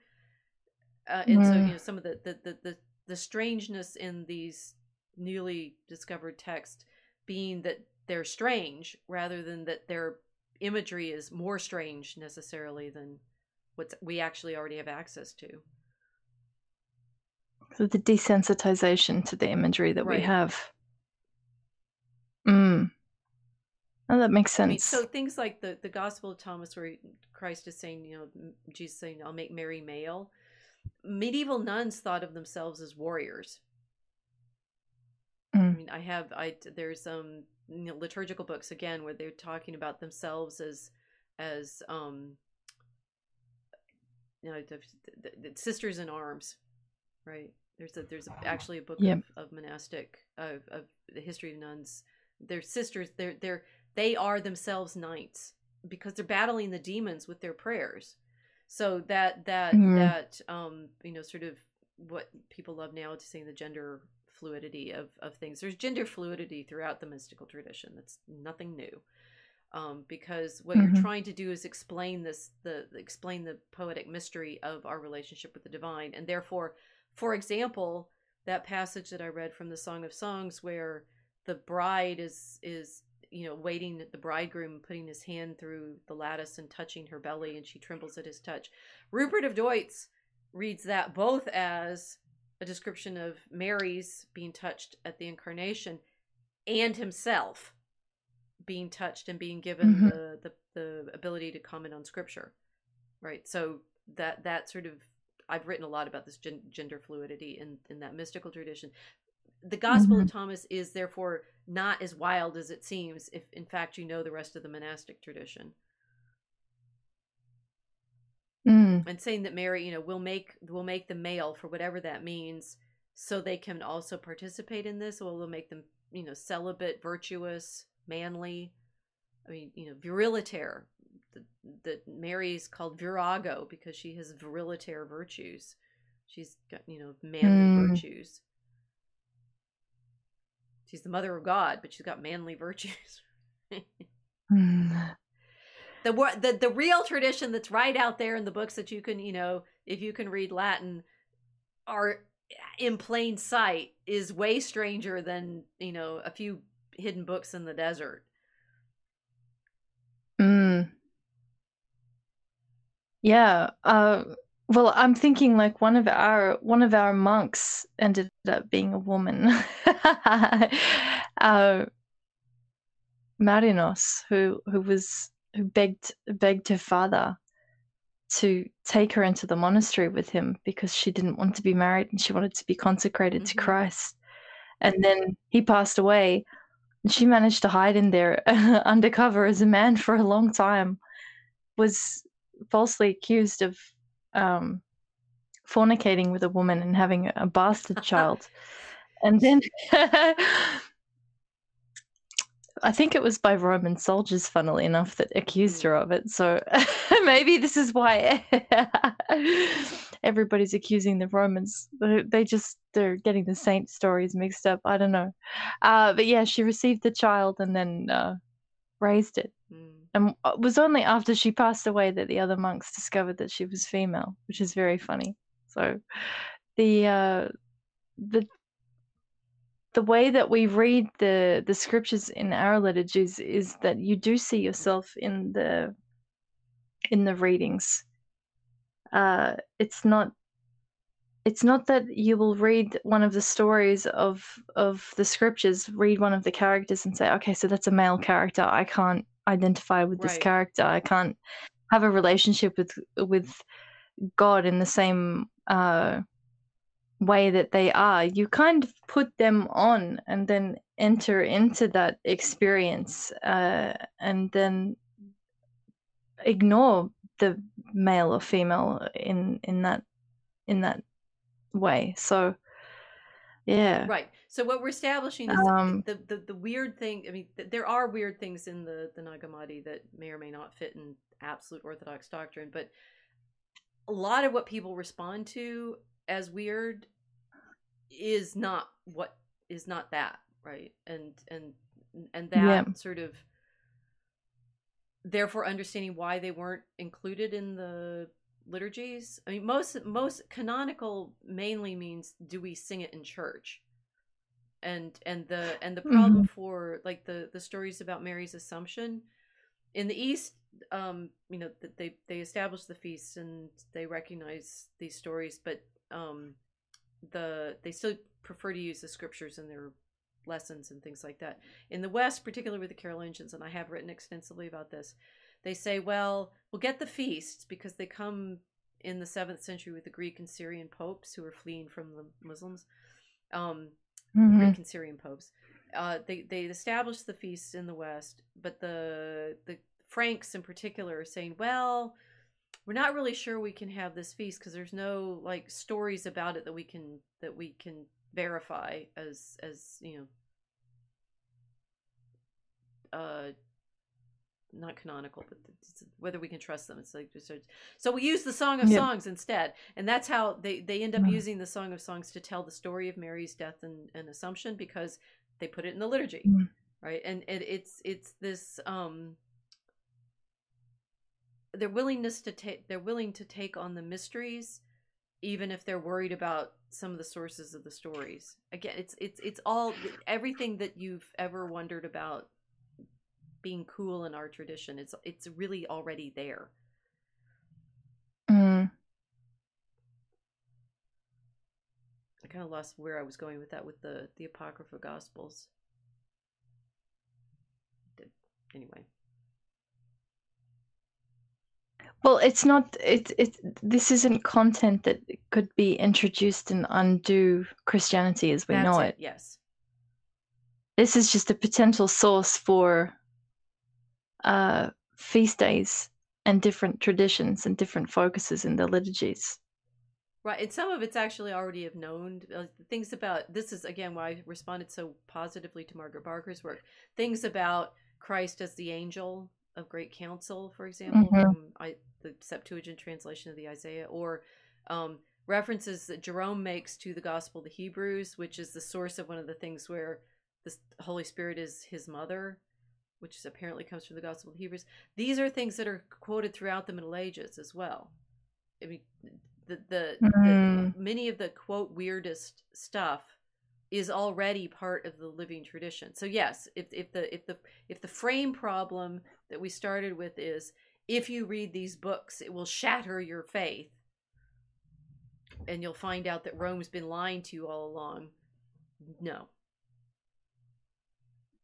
Uh, and mm. so you know some of the the, the the the strangeness in these newly discovered texts being that they're strange rather than that their imagery is more strange necessarily than what we actually already have access to. So the desensitization to the imagery that right. we have. Mm. Oh, that makes sense. I mean, so things like the the Gospel of Thomas, where Christ is saying, you know, Jesus saying, "I'll make Mary male." Medieval nuns thought of themselves as warriors. Mm. I mean, I have I there's some um, you know, liturgical books again where they're talking about themselves as as um you know the, the, the sisters in arms, right? There's a there's a, actually a book yep. of, of monastic of, of the history of nuns. They're sisters. They're they're they are themselves knights because they're battling the demons with their prayers. So that that mm-hmm. that um you know sort of what people love now to say the gender fluidity of, of things. There's gender fluidity throughout the mystical tradition. That's nothing new. Um, because what mm-hmm. you're trying to do is explain this the explain the poetic mystery of our relationship with the divine and therefore for example that passage that i read from the song of songs where the bride is is you know waiting the bridegroom putting his hand through the lattice and touching her belly and she trembles at his touch. Rupert of deutz reads that both as a description of Mary's being touched at the incarnation and himself being touched and being given mm-hmm. the, the the ability to comment on scripture right? So that that sort of i've written a lot about this gen- gender fluidity in in that mystical tradition the gospel mm-hmm. of thomas is therefore not as wild as it seems if in fact you know the rest of the monastic tradition mm. and saying that Mary, you know, will make will make the male for whatever that means, so they can also participate in this. Or will make them, you know, celibate, virtuous, manly. I mean, you know, virilitaire. That Mary's called virago because she has virilitaire virtues. She's got, you know, manly mm. virtues. She's the mother of God, but she's got manly virtues. mm the the the real tradition that's right out there in the books that you can you know if you can read Latin are in plain sight is way stranger than you know a few hidden books in the desert. Mm. Yeah. Uh, well, I'm thinking like one of our one of our monks ended up being a woman. uh, Marinos, who who was who begged begged her father to take her into the monastery with him because she didn't want to be married and she wanted to be consecrated mm-hmm. to Christ. And then he passed away. And she managed to hide in there undercover as a man for a long time. Was falsely accused of um, fornicating with a woman and having a bastard child. and then I think it was by Roman soldiers, funnily enough, that accused her of it. So maybe this is why everybody's accusing the Romans. They just they're getting the saint stories mixed up. I don't know, uh, but yeah, she received the child and then uh, raised it. Mm. And it uh, was only after she passed away that the other monks discovered that she was female, which is very funny. So the uh, the the way that we read the the scriptures in our liturgies is that you do see yourself in the in the readings. Uh, it's not it's not that you will read one of the stories of of the scriptures, read one of the characters and say, okay, so that's a male character. I can't identify with this right. character. I can't have a relationship with with God in the same uh, way that they are, you kind of put them on and then enter into that experience uh, and then ignore the male or female in in that in that way. So yeah. Right. So what we're establishing is um, the, the the weird thing. I mean, there are weird things in the the Nag Hammadi that may or may not fit in absolute Orthodox doctrine, but a lot of what people respond to as weird is not what is not that right and and and that yeah. sort of therefore understanding why they weren't included in the liturgies i mean most most canonical mainly means do we sing it in church and and the and the problem mm-hmm. for like the the stories about mary's assumption in the east um you know they they establish the feasts and they recognize these stories but um the they still prefer to use the scriptures in their lessons and things like that. In the West, particularly with the Carolingians, and I have written extensively about this, they say, well, we'll get the feasts because they come in the seventh century with the Greek and Syrian popes who are fleeing from the Muslims, um, mm-hmm. Greek and Syrian popes. Uh, they they established the feasts in the West, but the the Franks in particular are saying, well, we're not really sure we can have this feast because there's no like stories about it that we can that we can verify as as you know uh not canonical but whether we can trust them it's like so we use the song of yep. songs instead and that's how they they end up mm-hmm. using the song of songs to tell the story of mary's death and, and assumption because they put it in the liturgy mm-hmm. right and it, it's it's this um their willingness to take they're willing to take on the mysteries even if they're worried about some of the sources of the stories again it's it's it's all everything that you've ever wondered about being cool in our tradition it's it's really already there mm. i kind of lost where i was going with that with the the apocrypha gospels anyway Well, it's not. It it. This isn't content that could be introduced and undo Christianity as we That's know it. it. Yes. This is just a potential source for uh, feast days and different traditions and different focuses in the liturgies. Right, and some of it's actually already have known uh, things about. This is again why I responded so positively to Margaret Barker's work. Things about Christ as the angel of great counsel, for example, mm-hmm. from I, the Septuagint translation of the Isaiah, or um, references that Jerome makes to the Gospel of the Hebrews, which is the source of one of the things where the Holy Spirit is his mother, which is, apparently comes from the Gospel of Hebrews. These are things that are quoted throughout the Middle Ages as well. I mean, the the, mm. the many of the quote weirdest stuff is already part of the living tradition. So yes, if if the if the if the frame problem that we started with is if you read these books, it will shatter your faith. And you'll find out that Rome's been lying to you all along. No.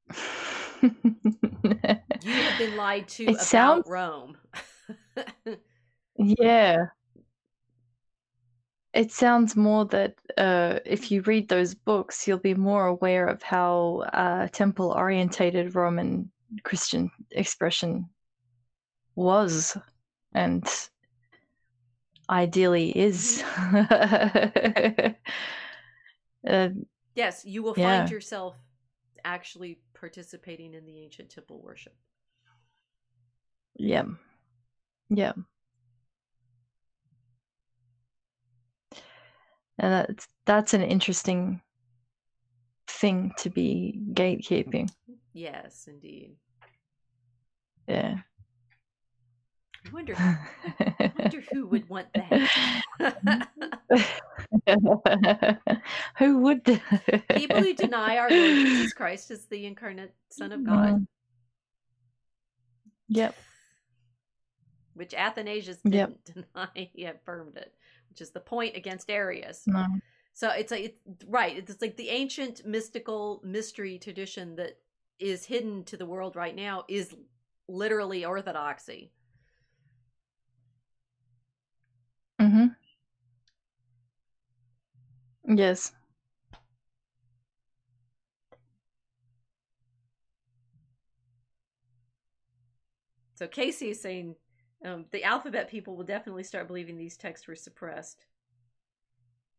you have been lied to it about sounds... Rome. yeah. It sounds more that uh, if you read those books, you'll be more aware of how uh, temple orientated Roman Christian expression was and ideally is. Mm-hmm. uh, yes, you will yeah. find yourself actually participating in the ancient temple worship. Yeah. Yeah. And that's that's an interesting thing to be gatekeeping. Yes, indeed. Yeah. I wonder, I wonder who would want that. who would? People who deny our Lord Jesus Christ as the incarnate Son of God. Mm. Yep. Which Athanasius didn't yep. deny; he affirmed it, which is the point against Arius. No. So it's like it's right. It's like the ancient mystical mystery tradition that is hidden to the world right now is literally orthodoxy. Mm-hmm. Yes. So Casey is saying um, the alphabet people will definitely start believing these texts were suppressed.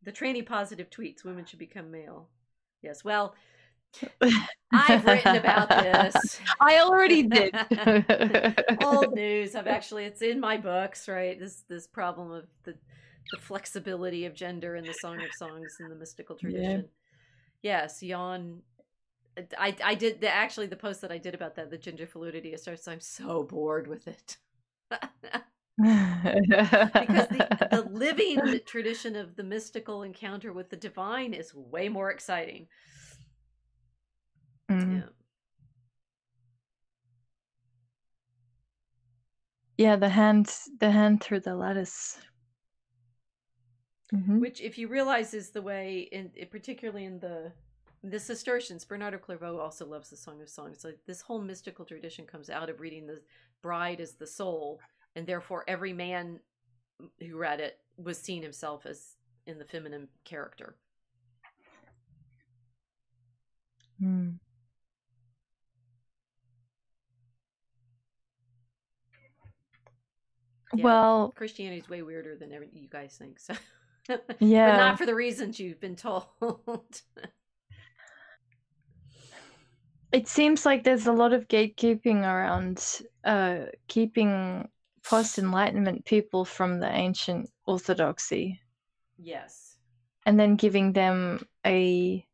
The tranny positive tweets women should become male. Yes, well, I've written about this. I already did. Old news. I've actually it's in my books, right? This this problem of the the flexibility of gender in the Song of Songs and the mystical tradition. Yeah. Yes, yawn. I I did the actually the post that I did about that the gender fluidity starts. I'm so bored with it. because the, the living tradition of the mystical encounter with the divine is way more exciting. Mm. Yeah. Yeah, the hand, the hand through the lattice. Mhm. Which, if you realize, is the way, in it- particularly in the the Cistercians, Bernard of Clairvaux also loves the Song of Songs. Like this whole mystical tradition comes out of reading the bride as the soul, and therefore every man who read it was seeing himself as in the feminine character. Mm. Yeah. Well, Christianity's way weirder than every, you guys think. So, but yeah. not for the reasons you've been told. It seems like there's a lot of gatekeeping around uh, keeping post Enlightenment people from the ancient orthodoxy yes. and then giving them a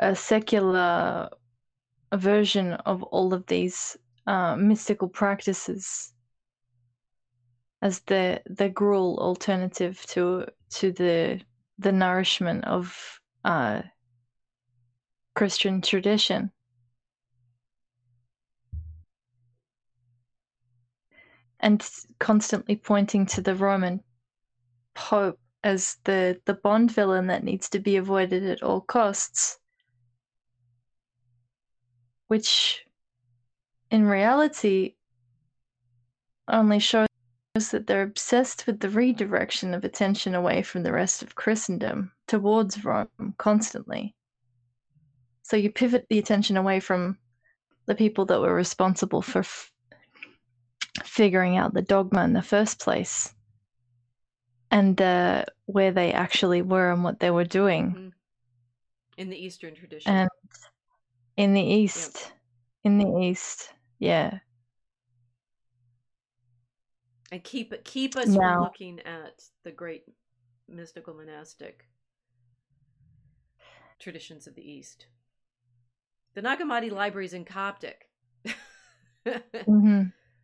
a secular version of all of these uh, mystical practices as the the gruel alternative to to the the nourishment of uh, Christian tradition. And constantly pointing to the Roman Pope as the, the Bond villain that needs to be avoided at all costs. Which, in reality, only shows that they're obsessed with the redirection of attention away from the rest of Christendom towards Rome constantly. So you pivot the attention away from the people that were responsible for f- figuring out the dogma in the first place and uh, where they actually were and what they were doing. Mhm. In the Eastern tradition. And in the East, in the East, yeah. And keep keep us Now- from looking at the great mystical monastic traditions of the East. The Nag Hammadi library is in Coptic, hmm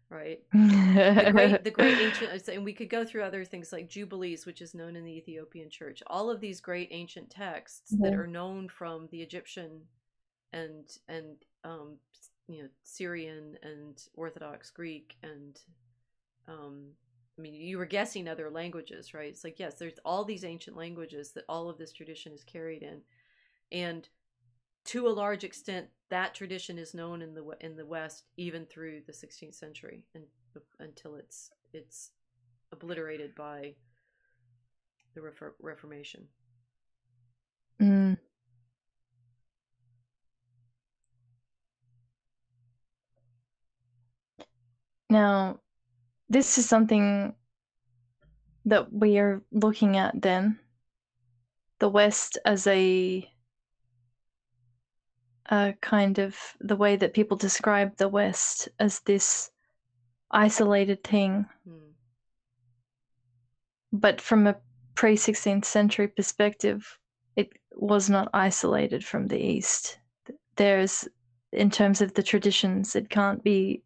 right? The great, the great ancient, and we could go through other things like Jubilees, which is known in the Ethiopian Church. All of these great ancient texts that are known from the Egyptian and and um, you know Syrian and Orthodox Greek and um, I mean you were guessing other languages, right? It's like yes, there's all these ancient languages that all of this tradition is carried in, and to a large extent, that tradition is known in the in the West even through the 16th century, and until it's it's obliterated by the Refor- Reformation. Mm. Now, this is something that we are looking at then. The West as a, a kind of the way that people describe the West as this isolated thing, Hmm. but from a pre 16th century perspective, it was not isolated from the East. There's, in terms of the traditions, it can't be.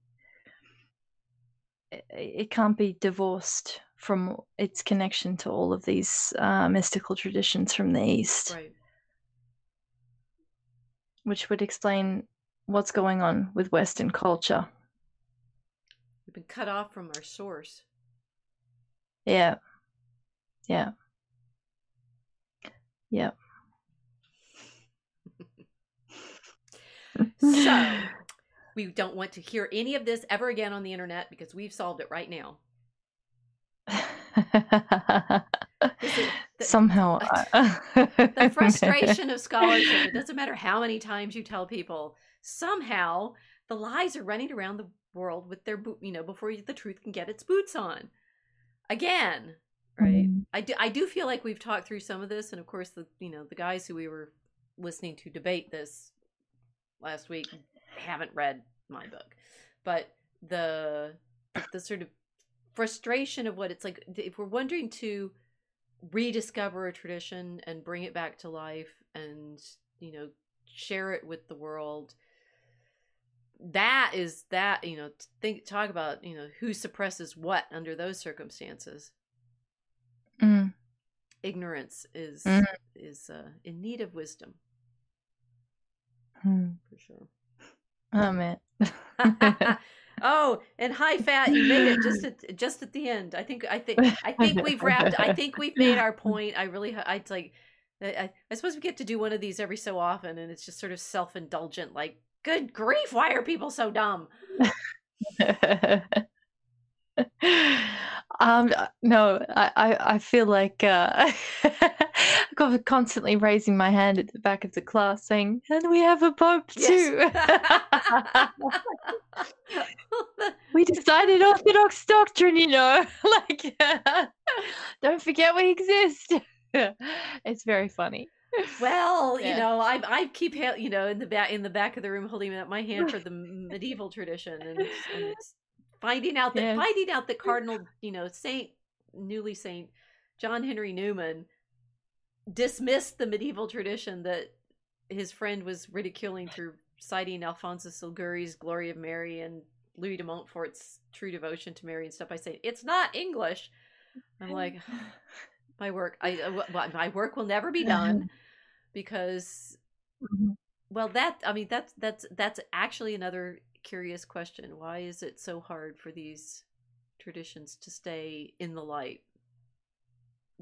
It- can't be divorced from its connection to all of these uh, mystical traditions from the East, Right. which would explain what's going on with Western culture. We've been cut off from our source. Yeah. Yeah. Yeah. So, we don't want to hear any of this ever again on the internet because we've solved it right now. the- Somehow. The frustration of scholarship, it doesn't matter how many times you tell people, somehow the lies are running around the world with their boot, you know, before the truth can get its boots on. Again, right? Mhm. I do I do feel like we've talked through some of this and of course the, you know, the guys who we were listening to debate this last week haven't read my book, but the the sort of frustration of what it's like if we're wondering to rediscover a tradition and bring it back to life and you know share it with the world that is that you know think talk about you know who suppresses what under those circumstances Mm. ignorance is Mm. is uh, in need of wisdom Mm. for sure Oh man. oh and high fat you made it just at just at the end. I think i think i think we've wrapped i think we've made our point. I really i like I, I suppose we get to do one of these every so often and it's just sort of self-indulgent like good grief why are people so dumb? Um uh, no I, I i feel like uh constantly raising my hand at the back of the class saying and we have a pope too Yes. we decided orthodox doctrine you know like don't forget we exist it's very funny well, you know, I I keep you know in the back in the back of the room holding up my hand for the medieval tradition, and and finding out that Yes. finding out that Cardinal, you know, Saint newly Saint John Henry Newman dismissed the medieval tradition that his friend was ridiculing through citing Alphonsus Liguori's "Glory of Mary" and Louis de Montfort's "True Devotion to Mary" and stuff by saying it's not English. I'm like, my work, I uh, my work will never be done because Mhm. well that i mean that's that's that's actually another curious question why is it so hard for these traditions to stay in the light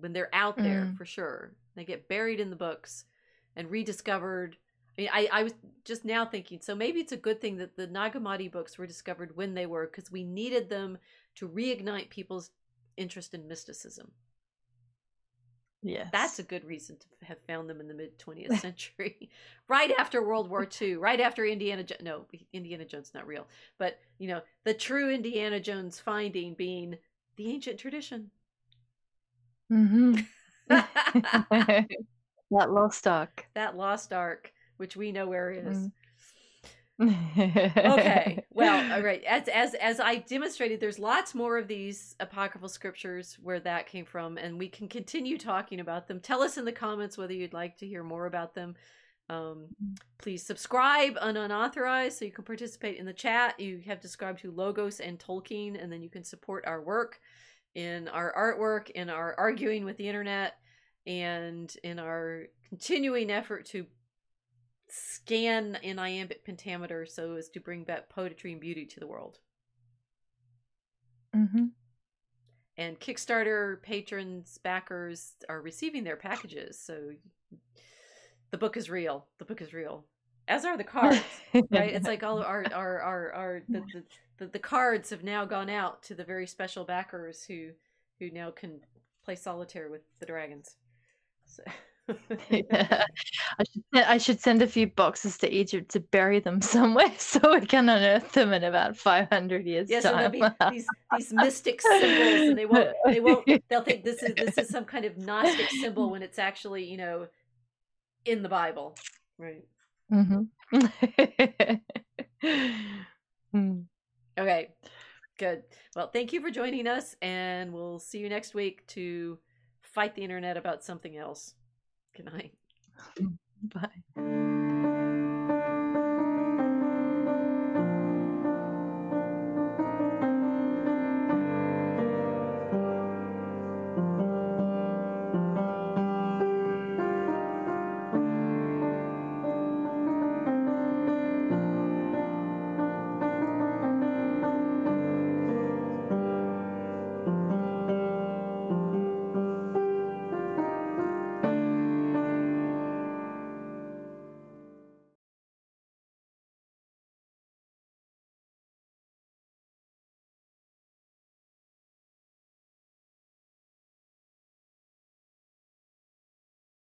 when they're out there Mm. for sure they get buried in the books and rediscovered i mean i, I was just now thinking so maybe it's a good thing that the Nag Hammadi books were discovered when they were because we needed them to reignite people's interest in mysticism yes that's a good reason to have found them in the mid 20th century, right after World War II, right after Indiana Jones. No, Indiana Jones not real, but you know the true Indiana Jones finding being the ancient tradition. Hmm that lost ark That lost ark, which we know where it is. Mm. okay well all right as as as i demonstrated there's lots more of these apocryphal scriptures where that came from and we can continue talking about them. Tell us in the comments whether you'd like to hear more about them. Um, please subscribe on unauthorized so you can participate in the chat. You have described to logos and tolkien and then you can support our work in our artwork in our arguing with the internet and in our continuing effort to scan in iambic pentameter so as to bring back poetry and beauty to the world. hmm And Kickstarter patrons, backers are receiving their packages. So the book is real. The book is real. As are the cards, right? It's like all of our our our, our the, the, the, the cards have now gone out to the very special backers who who now can play solitaire with the dragons. So Yeah. I should I should send a few boxes to Egypt to bury them somewhere so we can unearth them in about five hundred years Yeah, so there'll time. be these these mystic symbols, and they won't they won't they'll think this is this is some kind of Gnostic symbol when it's actually you know in the Bible, right? Hmm Mm. Okay, good. Well, thank you for joining us, and we'll see you next week to fight the internet about something else. Good night. Bye.